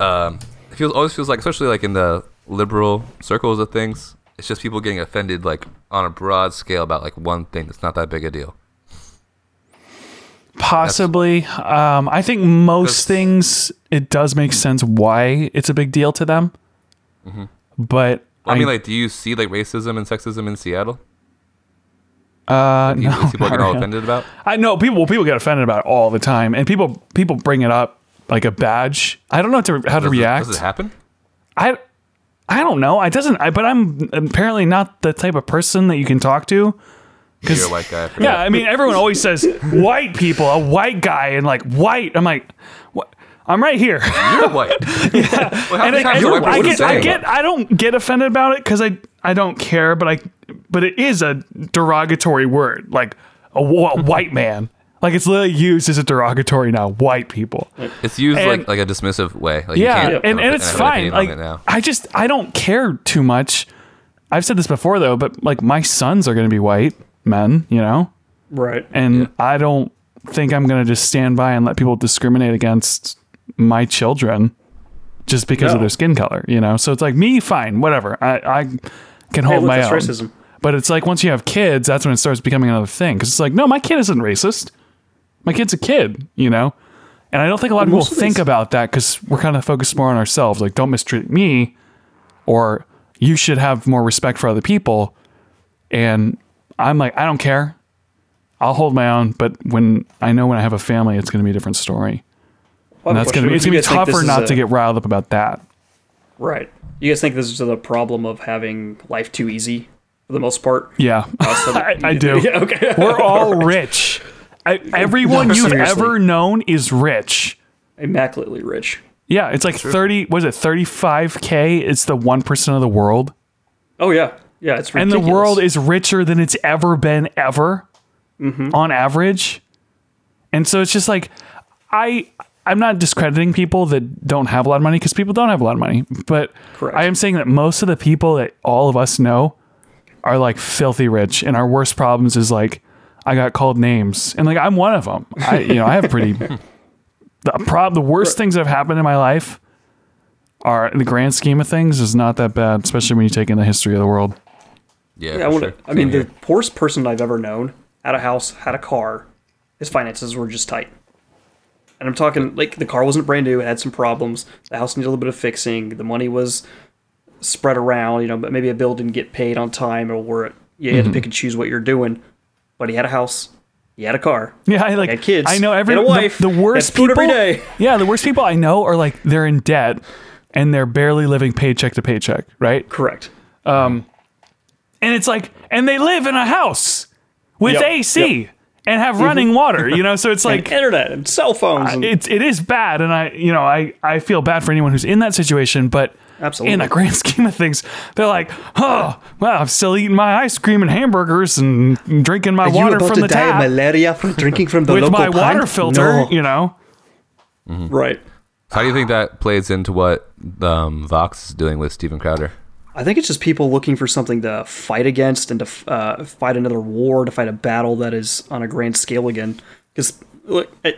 um, it feels always feels like, especially like in the liberal circles of things, it's just people getting offended like on a broad scale about like one thing that's not that big a deal. Possibly. Um, I think most things, it does make sense why it's a big deal to them. But Well, I, mean, like, do you see like racism and sexism in Seattle? uh, People, no, people get all really. offended about. I know people people get offended about it all the time, and people people bring it up like a badge. I don't know to, how to Does it- react. does it happen? I I don't know. I doesn't. I, but I'm apparently not the type of person that you can talk to. Because You're a white guy. Yeah, I mean, everyone always says white people, a white guy, and like white. I'm like, what? I'm right here. You're white. yeah. Well, and I, times I, are white I get, I get, I don't get offended about it because I, I don't care. But I, but it is a derogatory word, like a, a white man. Like it's literally used as a derogatory now. White people. It's used And- like like a dismissive way. Like, you yeah, can't and, and a- it's have fine. Like it. I just I don't care too much. I've said this before though, but like my sons are going to be white men, you know, Right. and I don't think I'm going to just stand by and let people discriminate against my children just because of their skin color, you know. So it's like me, fine, whatever. I I can Hey, hold look, my that's own. racism. But it's like once you have kids, that's when it starts becoming another thing. Because it's like, no, my kid isn't racist. My kid's a kid, you know? And I don't think a lot of people of think about that because we're kind of focused more on ourselves. Like, don't mistreat me, or you should have more respect for other people. And I'm like, I don't care. I'll hold my own. But when I know when I have a family, it's going to be a different story. Well, And that's going to be, it's going to be guys think this tougher not a- to get riled up about that. Right. You guys think this is the problem of having life too easy for the most part? Yeah, uh, so that I, I do. Yeah, okay. We're all rich. I, everyone No, you've seriously. ever known is rich. Immaculately rich. Yeah, it's like 30, was it 35K? It's the 1% of the world. Oh yeah, yeah. It's And the world is richer than it's ever been, ever, mm-hmm. on average. And so it's just like, I. I'm not discrediting people that don't have a lot of money because people don't have a lot of money. But Correct. I am saying that most of the people that all of us know are like filthy rich, and our worst problems is like I got called names, and like I'm one of them. I you know I have pretty the prob the worst things that have happened in my life are in the grand scheme of things is not that bad, especially when you take in the history of the world. Yeah, Yeah, I sure. I mean, Same the here. poorest person I've ever known had a house, had a car. His finances were just tight. And I'm talking like the car wasn't brand new; it had some problems. The house needed a little bit of fixing. The money was spread around, you know, but maybe a bill didn't get paid on time, or where you had to mm-hmm. pick and choose what you're doing. But he had a house, he had a car. Yeah, I like Had kids, I know every had a the- wife, the, worst food people. every day. Yeah, the worst people I know are like they're in debt and they're barely living paycheck to paycheck, right? Correct. Um, And it's like, and they live in a house with Yep, AC and have running water, you know. So it's Like like internet and cell phones. And, it's it is bad, and I you know I I feel bad for anyone who's in that situation, but. Absolutely. In the grand scheme of things, they're like, oh, well, I'm still eating my ice cream and hamburgers and drinking my water from the tap malaria from drinking from the with my water filter, you know. Right. How do you think that plays into what um, Vox is doing with Steven Crowder? I think it's just people looking for something to fight against and to uh, fight another war, to fight a battle that is on a grand scale again. Because look, I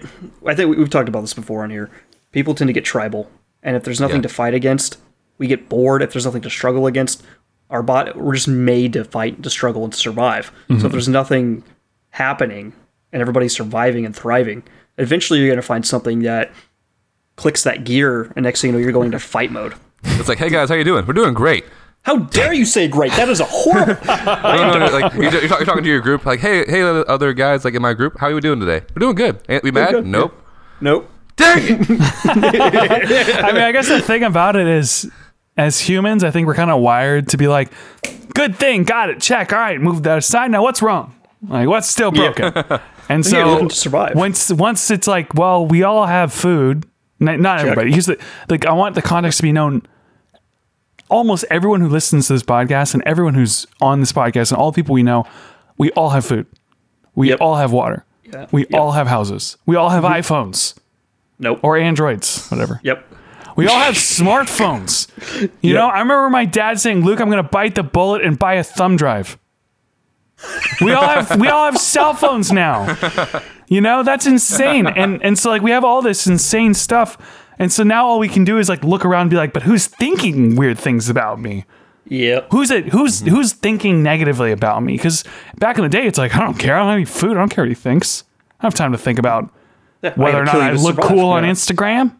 I think we- we've talked about this before on here. People tend to get tribal, and if there's nothing Yeah. to fight against, we get bored. If there's nothing to struggle against, our bot we're just made to fight, to struggle, and to survive. So if mhm. there's nothing happening and everybody's surviving and thriving, eventually you're going to find something that clicks that gear, and next thing you know, you're going to fight mode. It's like, hey guys, how are you doing? We're doing great. How dare you say great? That is a horrible. No, no, no, like you're, you're, talk- you're talking to your group, like, hey, hey, other guys, like in my group, how are we doing today? We're doing good. Ain't we mad? Nope. nope. Dang it! I mean, I guess the thing about it is, as humans, I think we're kind of wired to be like, good thing, got it, check. All right, move that aside. Now, what's wrong? Like, what's still broken? And so, looking to survive. once once it's like, well, we all have food. N- Not everybody. Here's the like. I want the context to be known. Almost everyone who listens to this podcast and everyone who's on this podcast and all the people we know, we all have food. We Yep. all have water. Yeah. We Yep. All have houses. We all have iPhones Nope. or Androids, whatever. yep. We all have smartphones. You know, I remember my dad saying, "Luke, I'm going to bite the bullet and buy a thumb drive." We all have we all have cell phones now. You know, that's insane. And and so like we have all this insane stuff. And so now all we can do is like look around and be like, "But who's thinking weird things about me?" Yeah. Who's it? Who's who's thinking negatively about me? Because back in the day, it's like I don't care. I don't have any food. I don't care what he thinks. I don't have time to think about Yeah, whether or not I look survive. cool on Instagram.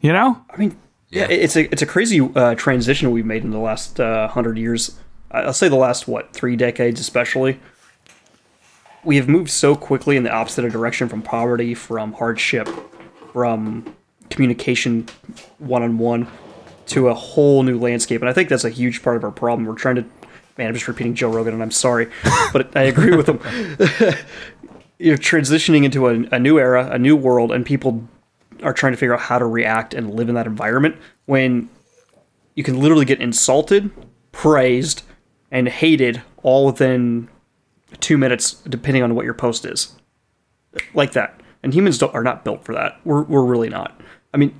You know? I mean, yeah, it's a it's a crazy uh, transition we've made in the last uh, hundred years. I- I'll say the last what three decades, especially. We have moved so quickly in the opposite direction from poverty, from hardship, from communication one on one to a whole new landscape, and I think that's a huge part of our problem. We're trying to, man, I'm just repeating Joe Rogan, and I'm sorry, but I agree with him. You're transitioning into a, a new era, a new world, and people are trying to figure out how to react and live in that environment when you can literally get insulted, praised, and hated all within two minutes, depending on what your post is. Like that. And humans don't, are not built for that. We're, we're really not. I mean,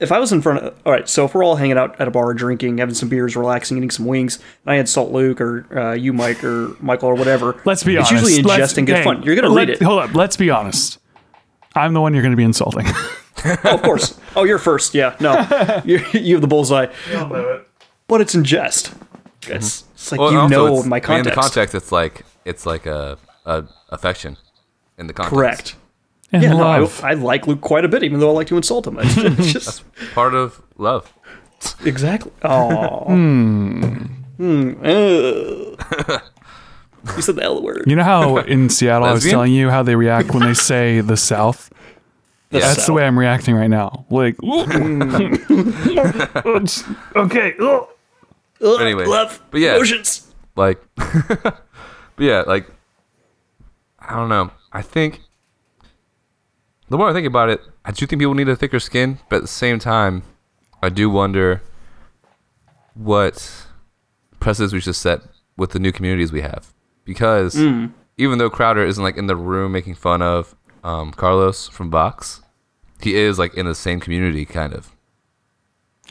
if I was in front of, all right, so if we're all hanging out at a bar, drinking, having some beers, relaxing, eating some wings, and I had Salt Luke or uh, you, Mike, or Michael, or whatever, Let's be it's honest. usually in Let's- and good hey, fun. You're going to read it. Hold up. Let's be honest. I'm the one you're going to be insulting. Oh, of course. Oh, you're first. Yeah. No, you you have the bullseye. You'll know it. But it's in jest. It's, it's like Well, you know it's- my context. in the context, it's like it's like a, a affection in the context. Correct. And Yeah, no, I. I like Luke quite a bit, even though I like to insult him. It's, it's just Part of love. exactly. Oh. Hmm. ugh. You said the L word. you know how in Seattle I was Lesbian? telling you how they react when they say the South? The That's the South. way I'm reacting right now. Like, mm. okay. ugh. Ugh, Anyway, love but yeah. emotions. Like, but yeah, like I don't know. I think the more I think about it, I do think people need a thicker skin, but at the same time, I do wonder what precedents we should set with the new communities we have. Because even though Crowder isn't like in the room making fun of um, Carlos from Vox, he is like in the same community, kind of.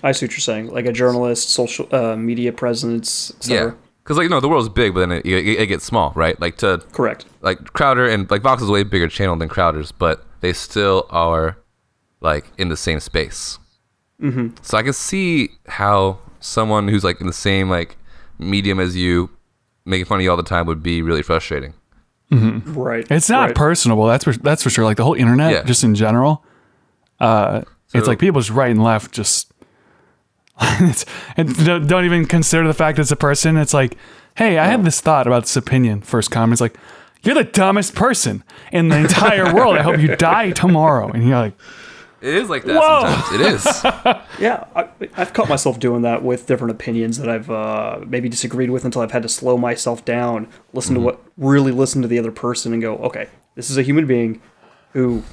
I see what you're saying. Like a journalist, social uh, media presence, Yeah. Because like you know the world's big, but then it, it, it gets small, right? Like to Correct. like Crowder and like Vox is a way bigger channel than Crowder's, but they still are like in the same space. Mm-hmm. So I can see how someone who's like in the same like medium as you, making fun of you all the time, would be really frustrating. Right. It's not right. personable. That's for, that's for sure. Like the whole internet, Yeah. just in general. Uh, it's like people just right and left just. it's, and don't, don't even consider the fact it's a person. It's like, hey, I have this thought about this opinion. First comment is like, you're the dumbest person in the entire world. I hope you die tomorrow. And you're like, It is like that Whoa. sometimes. It is. Yeah, I, I've caught myself doing that with different opinions that I've uh, maybe disagreed with until I've had to slow myself down, listen to what, really listen to the other person, and go, okay, this is a human being who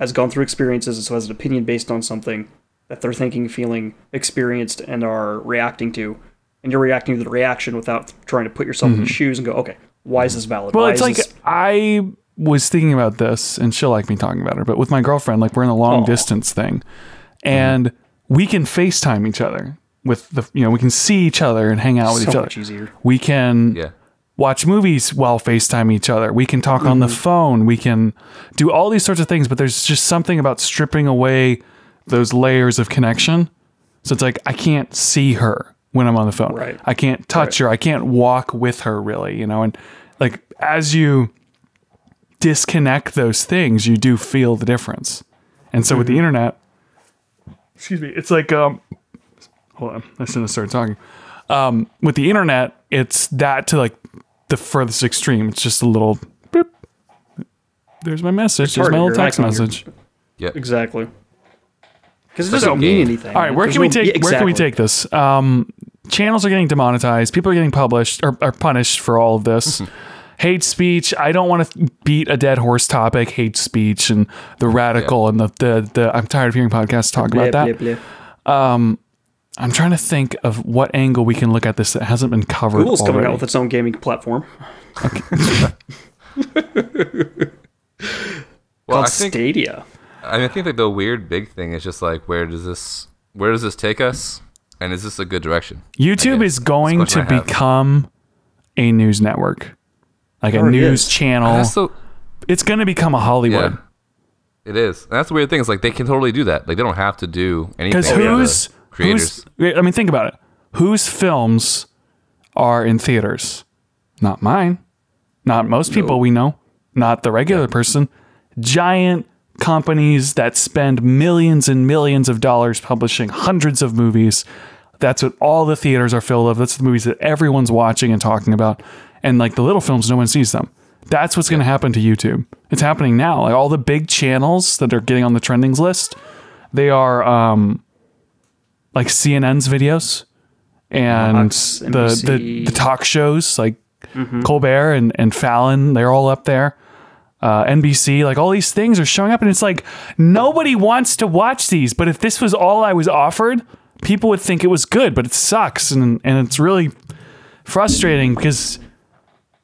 has gone through experiences and so has an opinion based on something that they're thinking, feeling, experienced, and are reacting to. And you're reacting to the reaction without trying to put yourself in the shoes and go, okay, why is this valid? Well, Why it's is like this- I was thinking about this, and she'll like me talking about her, But with my girlfriend, like we're in a long Aw. distance thing, and we can FaceTime each other with the you know we can see each other and hang out with so each other. much easier. We can Yeah. watch movies while FaceTime each other. We can talk on the Mm-hmm. phone. We can do all these sorts of things. But there's just something about stripping away those layers of connection. So it's like I can't see her when I'm on the phone. Right. I can't touch her. I can't walk with her really, you know. And like as you disconnect those things, you do feel the difference. And so with the internet, excuse me, it's like um hold on, I shouldn't have started talking. Um with the internet, it's that to like the furthest extreme. It's just a little boop. There's my message. There's hard my little text I can message. Yeah. Exactly. Because it doesn't mean anything. All right, where can we take yeah, where can we take this? Um, channels are getting demonetized. People are getting published or, or punished for all of this. hate speech. I don't want to beat a dead horse topic. Hate speech and the radical and the, the the. I'm tired of hearing podcasts talk Blah, about that. blah, blah. Um, I'm trying to think of what angle we can look at this that hasn't been covered. Google's coming out with its own gaming platform Well, called I think Stadia. I mean, I think like the weird big thing is just like where does this where does this take us, and is this a good direction? YouTube is going to the question I have. become a news network, like a news is. channel. That's so it's going to become a Hollywood. yeah. It is. And that's the weird thing. Is like they can totally do that. Like they don't have to do anything. Because for who's creators? who's? I mean, think about it. Whose films are in theaters? Not mine. Not most people we know. Not the regular person. Giant companies that spend millions and millions of dollars publishing hundreds of movies. That's what all the theaters are filled of. That's the movies that everyone's watching and talking about. And like the little films, no one sees them. That's what's going to happen to YouTube. It's happening now. Like all the big channels that are getting on the trendings list, they are um, like CNN's videos and Fox, the, the the talk shows like Colbert and, and Fallon. They're all up there. Uh, NBC, like all these things are showing up, and it's like nobody wants to watch these. But if this was all I was offered, people would think it was good. But it sucks, and and it's really frustrating because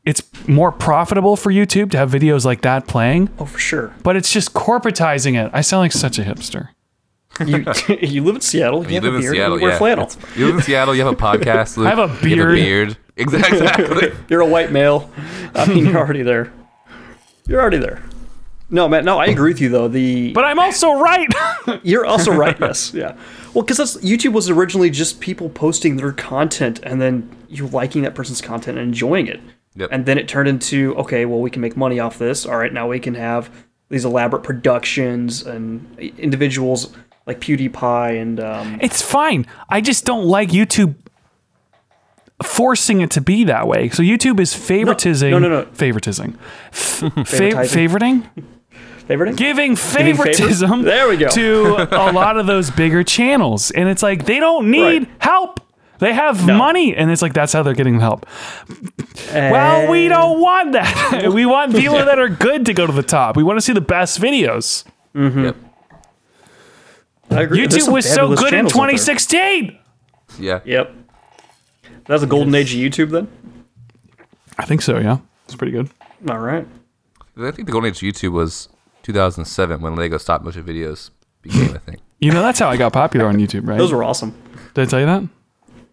it's more profitable for YouTube to have videos like that playing, Oh, for sure. but it's just corporatizing it. I sound like such a hipster. You, you live in Seattle. You, You have live a in beard, Seattle, you wear yeah. flannel. It's- You live in Seattle. You have a podcast. Luke, I have a You have a beard. beard. Exactly. You're a white male. I mean, you're already there. You're already there. No, man. No, I agree with you though. The But I'm also right. You're also right. Yes. Yeah. Well, because that's YouTube was originally just people posting their content and then you liking that person's content and enjoying it. Yep. And then it turned into okay, well, we can make money off this. All right, now we can have these elaborate productions and individuals like PewDiePie and um, It's fine. I just don't like YouTube forcing it to be that way. So YouTube is favoritizing. no, no, no. Favoritizing. F- fa- Favoritizing. favoriting? favorite. Giving favor- favoritism There we go. to a lot of those bigger channels. And it's like, they don't need Right. help. They have No. money. And it's like, that's how they're getting help. Well, we eh. don't want that. we want people that are good to go to the top. We want to see the best videos. Mm-hmm. Yep. I agree. YouTube was so good in channels out there. 2016. Yeah. Yep. That's a golden age of YouTube then. I think so, yeah. It's pretty good. All right. I think the golden age of YouTube was 2007 when Lego stop motion videos became a thing. You know, that's how I got popular on YouTube, right? Those were awesome. Did I tell you that?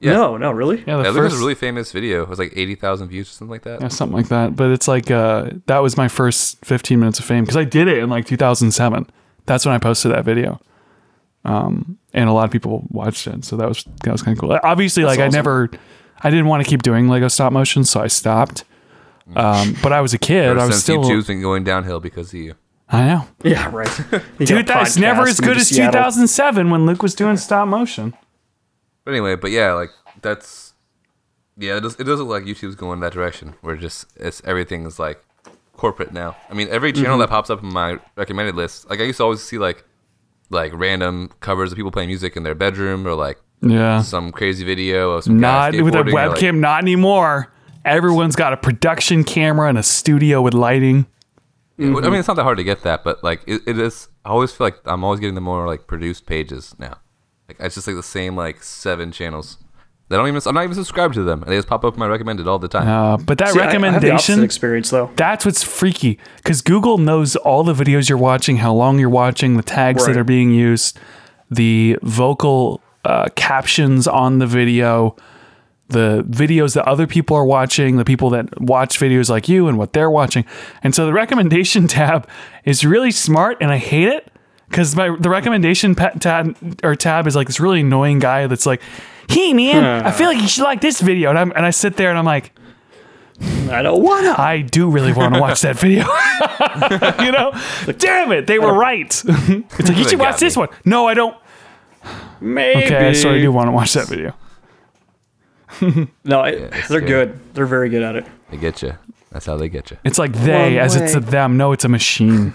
Yeah. No, no, really. Yeah, the Yeah, first, was a really famous video. It was like 80,000 views or something like that. yeah, something like that. But it's like uh, that was my first 15 minutes of fame because I did it in like 2007. That's when I posted that video, um, and a lot of people watched it. So that was that was kind of cool. Obviously, like I never, I didn't want to keep doing Lego stop motion, so I stopped. Um, but I was a kid. Ever I was still. YouTube's been going downhill because of you. I know, Yeah, right. You dude. That's never as good as Seattle. 2007 when Luke was doing stop motion. But anyway, but yeah, like that's yeah, it does it does look like YouTube's going that direction where just it's everything is like corporate now. I mean, every channel Mm-hmm. that pops up in my recommended list, like I used to always see like like random covers of people playing music in their bedroom or like Yeah, some crazy video of some not with a or, like- webcam. not anymore. Everyone's got a production camera and a studio with lighting. Yeah, I mean, it's not that hard to get that, but like it, it is. I always feel like I'm always getting the more like produced pages now. Like it's just like the same like seven channels. They don't even. I'm not even subscribed to them, and they just pop up in my recommended all the time. Uh, but that See, I- I have the opposite recommendation, experience though. that's what's freaky because Google knows all the videos you're watching, how long you're watching, the tags that are being used, the vocal uh, captions on the video, the videos that other people are watching, the people that watch videos like you and what they're watching. And so the recommendation tab is really smart and I hate it because my the recommendation pa- tab or tab is like this really annoying guy that's like, "Hey man, I feel like you should like this video." And I'm and I sit there and I'm like, I don't wanna. I do really want to watch that video. you know, damn it, they were right. it's like you should got watch this me. one. No, I don't. Maybe. Okay, I sort of do want to watch that video. No, I, it's they're good. good. They're very good at it. They get you. That's how they get you. It's like they, One as it's a them. No, it's a machine.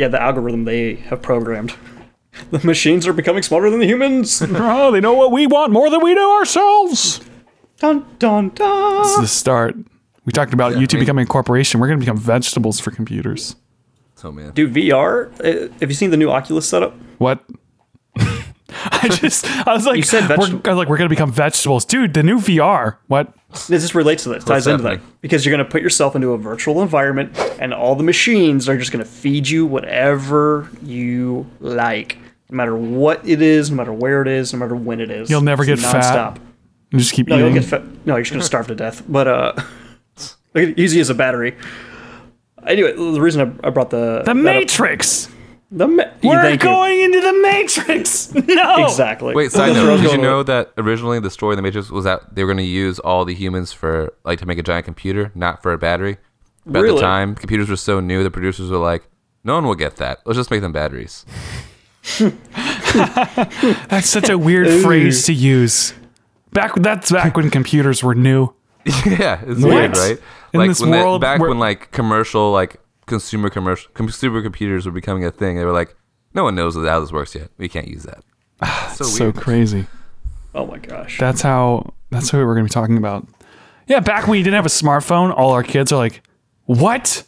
Yeah, the algorithm they have programmed. The machines are becoming smarter than the humans. oh, they know what we want more than we do ourselves. dun dun dun. This is the start. We talked about YouTube I mean- becoming a corporation. We're going to become vegetables for computers. So man. Dude, VR. Uh, have you seen the new Oculus setup? What? I just, I was like, You said we're, I was like, we're going to become vegetables. Dude, the new VR. What? This just relates to this. Ties into that because you're going to put yourself into a virtual environment, and all the machines are just going to feed you whatever you like, no matter what it is, no matter where it is, no matter when it is. You'll never It's get fat. nonstop. You just keep No, eating. you'll get fat. No, you're just going to starve to death. But uh, look at- easy as a battery. Anyway, the reason I, I brought the the that up- Matrix. The ma- We're thank you. going into the Matrix. No. exactly. Wait, side I note, did you know that originally the story of the Matrix was that they were going to use all the humans for like to make a giant computer, not for a battery. But at Really? the time, computers were so new, the producers were like, "No one will get that. Let's just make them batteries." That's such a weird phrase to use. Back that's back when computers were new. yeah, it's weird, right? In like this when the- world back where- when like commercial, like consumer commercial, consumer computers were becoming a thing. They were like, "No one knows how this works yet. We can't use that." so So crazy. Oh my gosh. That's how that's what we're gonna be talking about. Yeah, back when you didn't have a smartphone, all our kids are like, What?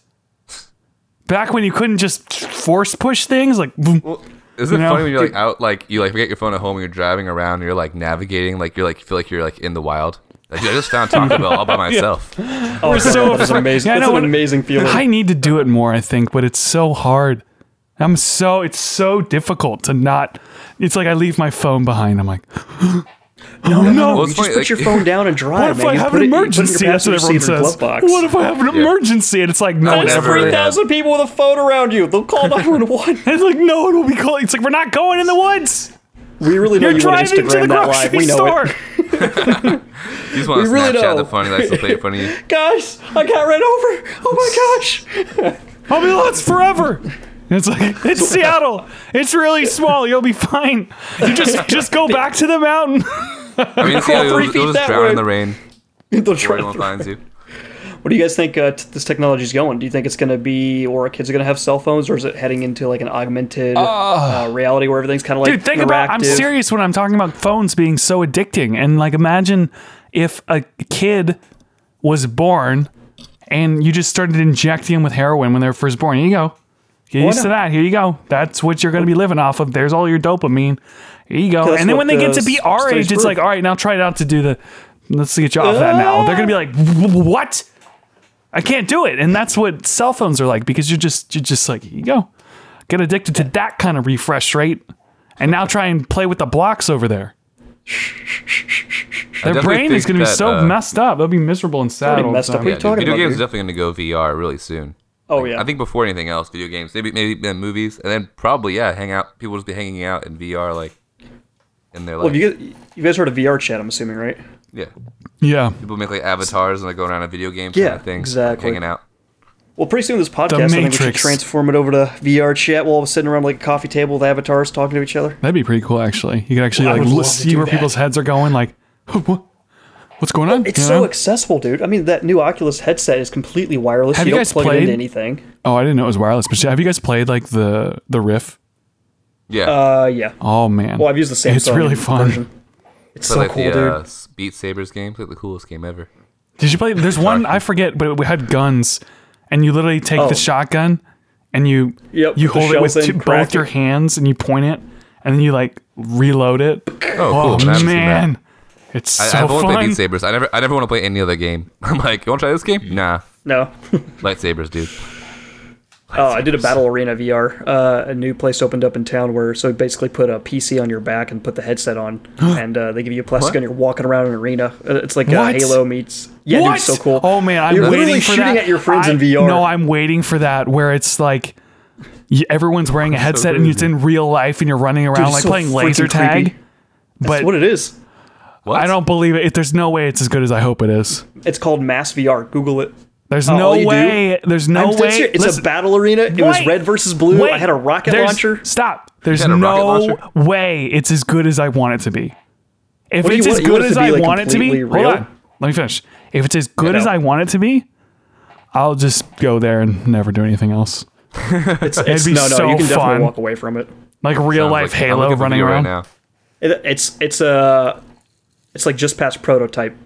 Back when you couldn't just force push things, like boom. Isn't it You know, funny when you're like out, like you like forget your phone at home and you're driving around and you're like navigating, like you're like you feel like you're like in the wild. Like, dude, I just found Taco Bell all by myself. oh, so that's afraid- amazing. Yeah, I that's know an what- amazing feeling. I need to do it more, I think, but it's so hard. I'm so it's so difficult to not it's like I leave my phone behind. I'm like, no, no, no. Well, you it's just put like- your phone down and drive. what if man. I You have an it- you put it in your emergency? That's what everyone says. What if I have an emergency? And it's like no I one's never ever had- 3,000 people with a phone around you. They'll call 911. It's like no one will be calling. It's like we're not going in the woods. We really know You're you want to driving to the Instagram that live. grocery We know store. it. You just want to really Snapchat know. the funny license plate in front of you. Guys, I got ran over. Oh my gosh. I'll be lost forever. And It's like it's Seattle. It's really small. You'll be fine. You just just go back to the mountain. I mean, see, Crawl you'll, three you'll feet just that drown way. in the rain. They'll try to- finds you. What do you guys think uh, t- this technology is going? Do you think it's going to be, or kids are going to have cell phones, or is it heading into like an augmented uh, reality where everything's kind of like Dude, think interactive? about. I'm serious when I'm talking about phones being so addicting. And like, imagine if a kid was born and you just started injecting them with heroin when they were first born. Here you go. Get used to that. Here you go. That's what you're going to be living off of. There's all your dopamine. Here you go. And then when they get to be our age, it's prove. like, all right, now try it out to do the. Let's get you off that now. They're going to be like, what? I can't do it. And that's what cell phones are like because you're just you're just like, here you go. Get addicted to that kind of refresh rate. And now try and play with the blocks over there. Their brain is going to be that, so uh, messed up. They'll be miserable and sad. already all the messed up. time. What are you Yeah, dude, talking video about, games dude? are definitely going to go VR really soon. Oh yeah. I think before anything else, video games, maybe maybe then movies, and then probably yeah, hang out. People just be hanging out in VR, like in their Well, like you guys, you guys heard of VR chat? I'm assuming, right? Yeah. Yeah. People make like avatars and like go around a video game Yeah, kind of thing, exactly. hanging out. Well, pretty soon this podcast, I think we should transform it over to VR chat while we're sitting around like a coffee table with avatars talking to each other. That'd be pretty cool, actually. You could actually I like would l- love to see where that. people's heads are going. Like, what? What's going on? It's You so know? accessible, dude. I mean, that new Oculus headset is completely wireless. Have you, you don't guys plug it played- into anything. oh, I didn't know it was wireless. But have you guys played like the the Rift? Yeah, Uh, yeah. Oh man. Well, I've used the Samsung It's really fun. version. It's but so like cool, the dude. uh, Beat Sabers game, it's like the coolest game ever. Did you play? There's one I forget, but we had guns, and you literally take Oh. the shotgun, and you Yep, you hold it with two, crack both your hands, and you point it, and then you like reload it. Oh! Oh I haven't seen that. man, it's I, so I've only played. Beat Sabers. I never, I never want to play any other game. I'm like, you want to try this game? Nah, No. lightsabers, dude. Oh, I did a Battle Arena VR. Uh, a new place opened up in town where so basically put a PC on your back and put the headset on, and uh, they give you a plastic What? gun. You're walking around an arena. Uh, it's like uh, Halo meets. Yeah, dude, it's so cool. Oh man, I'm You're waiting for shooting that. at your friends in VR. No, I'm waiting for that where it's like everyone's wearing a headset and it's in real life and you're running around it's like so playing laser freaking creepy. tag. That's But what it is. What? I don't believe it. There's no way it's as good as I hope it is. It's called Mass VR. Google it. There's Oh, no oh, you do? way. There's no I'm way. dead. It's Listen, a battle arena. It was red versus blue. wait. I had a rocket There's- launcher. Stop. There's had a rocket no way it's as good as I want it to be. If What it's as you good as I like, want it to be, completely hold on. Let me finish. If it's as good know. as I want it to be, I'll just go there and never do anything else. It's, it's be no, no. so you can definitely fun. walk away from it. Like real Sounds life like- Halo looking at the running around. right now. It, it's it's a it's like just past prototype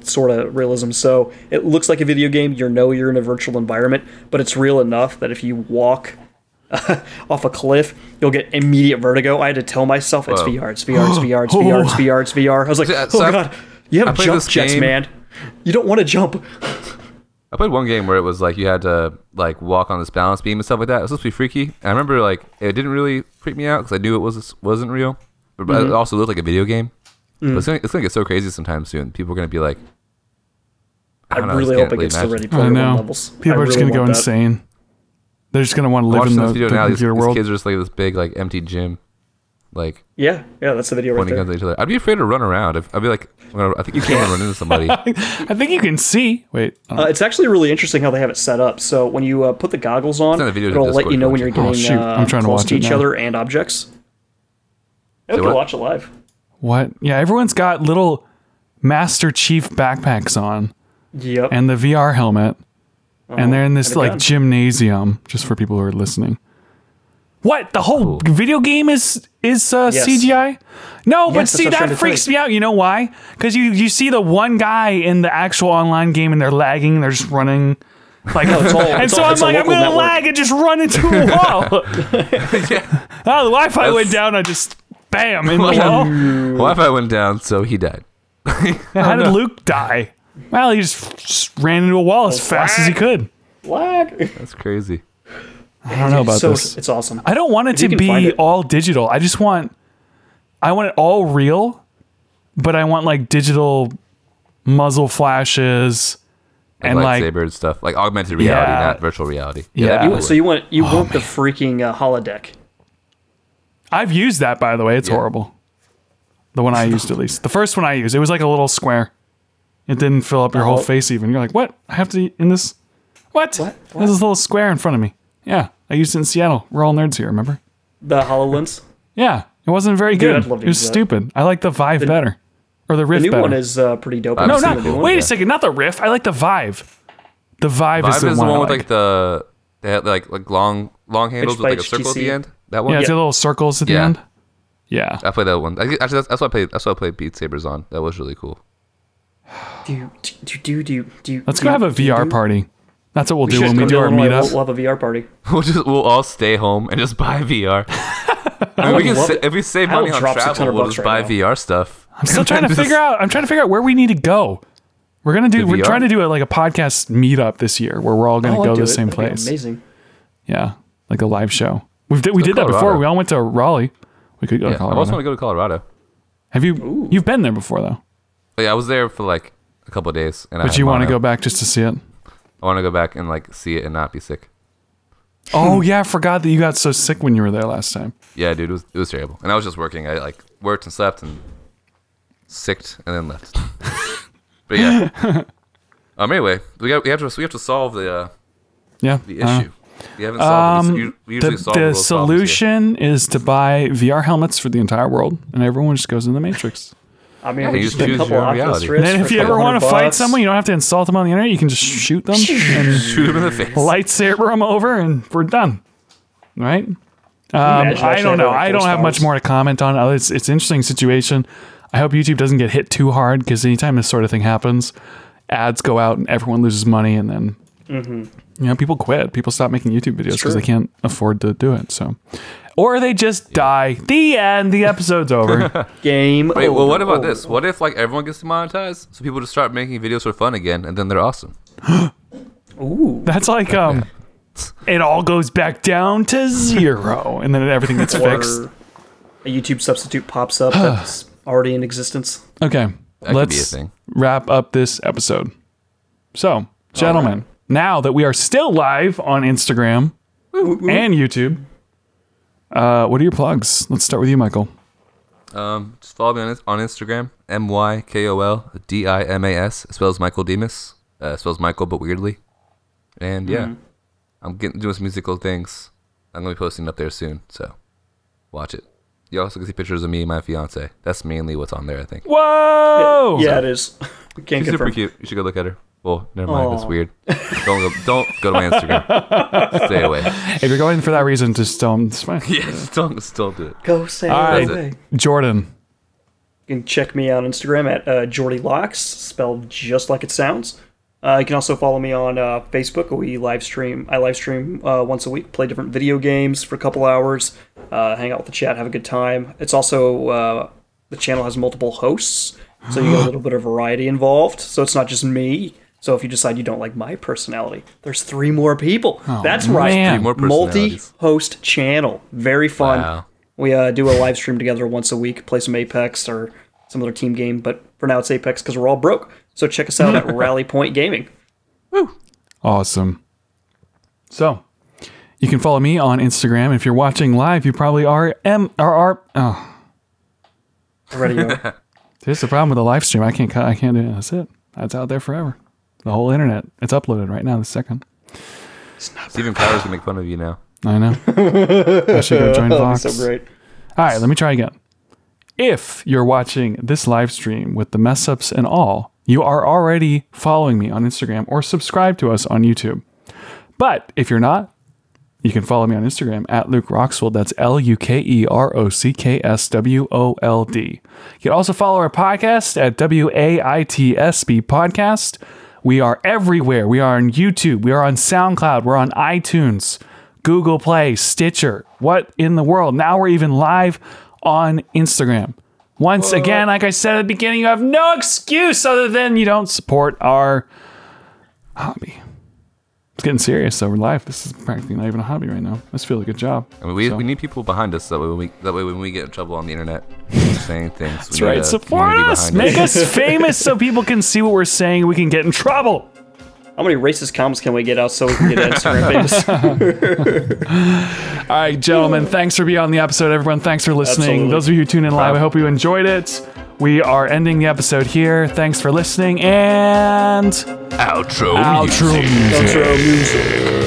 sort of realism. So it looks like a video game. You know you're in a virtual environment, but it's real enough that if you walk off a cliff, you'll get immediate vertigo. I had to tell myself it's. VR, it's VR, it's VR, it's VR, it's VR, it's VR. I was like, oh so I- god, you have jump jets, game- man. You don't want to jump. I played one game where it was like you had to like walk on this balance beam and stuff like that. It was supposed to be freaky. And I remember like it didn't really freak me out because I knew it was wasn't real, but, but it Mm-hmm. also looked like a video game. Mm. But it's gonna, it's gonna get so crazy sometime soon. People are gonna be like, I, don't know, really just hope can't it gets to imagine. Ready I Player One know. levels. People I are just really gonna go that. insane. They're just gonna want to live watching in the, this video the now. These, computer these world. kids are just like this big like empty gym, like Yeah, yeah, that's the video right there. guns at each other. I'd be afraid to run around. If, I'd be like, I'm gonna, I think you can't run into somebody. I think you can see. Wait, uh, Uh, it's actually really interesting how they have it set up. So when you uh, put the goggles on, Send a video to it'll let you know when you you're want Oh, shoot. uh, I'm trying to close watch to each now. other and objects. I hope what? to watch it live. What? Yeah, everyone's got little Master Chief backpacks on Yep. and the VR helmet, and they're in this like gun. gymnasium. Just for people who are listening. What the whole video game is is uh, Yes. CGI? No, but Yes, that's see what I'm trying that freaks me out. You know why? Because you you see the one guy in the actual online game and they're lagging, they're just running. Like, it's all- and it's so all- I'm like, I'm gonna network. lag and just run into a wall. yeah. Oh, the Wi-Fi went down. I just bam in the Well, wall. Wi-Fi went down, so he died. How did Luke die? Well, he just, just ran into a wall as fast as he could. Lag. That's crazy. I don't know about so, this. It's awesome. I don't want it you to can find be it. all digital. I just want, I want it all real, but I want like digital muzzle flashes and like lightsaber and stuff, like augmented reality, Yeah. not virtual reality. Yeah. that'd be You- so you want you Oh, want the freaking uh, holodeck? I've used that by the way. It's Yeah. horrible. The one I used at least. The first one I used, it was like a little square. It didn't fill up your whole Oh. face even. You're like, what? I have to in this? What? What? There's this little square in front of me. Yeah, I used it in Seattle. We're all nerds here, remember? The Hololens. Yeah, it wasn't very Dude, good. I'd love to It was that. stupid. I like the Vive better, or the Rift. The new better. one is uh, pretty dope. I've no, I've seen seen not. the the one. Wait a yeah. second, not the Rift. I like the Vive. The Vive, is Vive the is one, the I one with like. like the they had like like long long handles with like a circle at the end. That one. yeah, it's Yeah. the little circles at the end. Yeah, I played that one. I, actually, that's, that's what I played. That's what I played Beat Sabers on. That was really cool. Do do do do do. let's do, go have a VR do. party. That's what we'll do when we do our Illinois, meetup. We'll, we'll have a VR party. We'll just we'll all stay home and just buy VR. I mean, we can sa- if we save money on travel, we'll just right buy now. VR stuff. I'm still trying to figure out. I'm trying to figure out where we need to go. We're gonna do. The We're VR? trying to do a, like a podcast meetup this year where we're all gonna Oh, I'll go to the it. same That'd place. Amazing. Yeah, like a live show. We've did, we did that before. We all went to Raleigh. We could go Yeah, to Colorado. I also want to go to Colorado. Have you? You've been there before though, yeah, I was there for like a couple of days, and but had you want to go back just to see it. I want to go back and like see it and not be sick. Oh yeah, I forgot that you got so sick when you were there last time. Yeah, dude, it was it was terrible. And I was just working. I like worked and slept and sicked and then left. but yeah. um. Anyway, we got we have to we have to solve the uh, Yeah. the uh, issue. we haven't solved it. We, Um, we usually the solve the little problems here. solution is to buy VR helmets for the entire world, and everyone just goes in the Matrix. I mean, Yeah, we you just just a couple your own Oculus reality. And then if you ever want to fight someone, you don't have to insult them on the internet. You can just shoot them and Shoot them in the face. lightsaber them over, and we're done. Right? Um, I don't know. I don't force have much more to comment on. Uh, It's it's an interesting situation. I hope YouTube doesn't get hit too hard because anytime this sort of thing happens, ads go out and everyone loses money, and then you know people quit. People stop making YouTube videos because they can't afford to do it. So, or they just die. The end. The episode's over. game. Wait, well, what about this? What if like everyone gets demonetized, so people just start making videos for fun again, and then they're awesome? Ooh. That's like um, it all goes back down to zero, and then everything gets fixed. A YouTube substitute pops up that's already in existence. Okay, That could be a let's thing. wrap up this episode. So, gentlemen, now that we are still live on Instagram and YouTube, uh, what are your plugs? Let's start with you, Michael. Um, just follow me on on Instagram. M Y K O L D I M A S. Spells Michael Demas. Uh, spells Michael, but weirdly. And yeah, Mm-hmm. I'm getting doing some musical things. I'm gonna be posting up there soon, so watch it. You also can see pictures of me and my fiance. That's mainly what's on there, I think. Whoa! Yeah, it is. Can't She's super cute. You should go look at her. Well, never mind. That's Aw. weird. Don't go. Don't go to my Instagram. Stay away. If you're going for that reason, just don't. It's fine. Yeah, don't. Just don't do it. Go say All right. away. Jordan. You can check me out on Instagram at uh, Jordy Locks, spelled just like it sounds. Uh, you can also follow me on uh, Facebook. We live stream. I live stream uh, once a week. Play different video games for a couple hours. Uh, hang out with the chat. Have a good time. It's also uh, the channel has multiple hosts, so you get a little bit of variety involved. So it's not just me. So if you decide you don't like my personality, there's three more people. That's right. Three more. Multi-host channel. Very fun. Wow. We uh, do a live stream together once a week, play some Apex or some other team game, but for now it's Apex because we're all broke. So check us out at Rally Point Gaming. Woo. Awesome. So, you can follow me on Instagram. If you're watching live, you probably are M or are. Oh, Already, uh, here's the problem with the live stream. I can't cut. I can't do it. That's it. That's out there forever. The whole internet. It's uploaded right now. The second. Stephen Powers can make fun of you now. I know. I should go join oh, that'd Fox. so great. All right, let me try again. If you're watching this live stream with the mess ups and all, you are already following me on Instagram or subscribe to us on YouTube. But if you're not, you can follow me on Instagram at Luke Rockswold. That's L U K E R O C K S W O L D. You can also follow our podcast at W A I T S B Podcast. We are everywhere. We are on YouTube. We are on SoundCloud. We're on iTunes, Google Play, Stitcher. What in the world? Now we're even live on Instagram. Once again, like I said at the beginning, you have no excuse other than you don't support our hobby. It's getting serious. So we're live. This is practically not even a hobby right now. Let's feel a good job. I mean, we, So- we need people behind us that way when we that way when we get in trouble on the internet saying things. That's right. Support us. Make us famous so people can see what we're saying. We can get in trouble. How many racist comments can we get out so we can get Instagram famous? All right, gentlemen. Thanks for being on the episode, everyone. Thanks for listening. Absolutely. Those of you who tune in live, I hope you enjoyed it. We are ending the episode here. Thanks for listening and Outro. outro music. music. Outro music.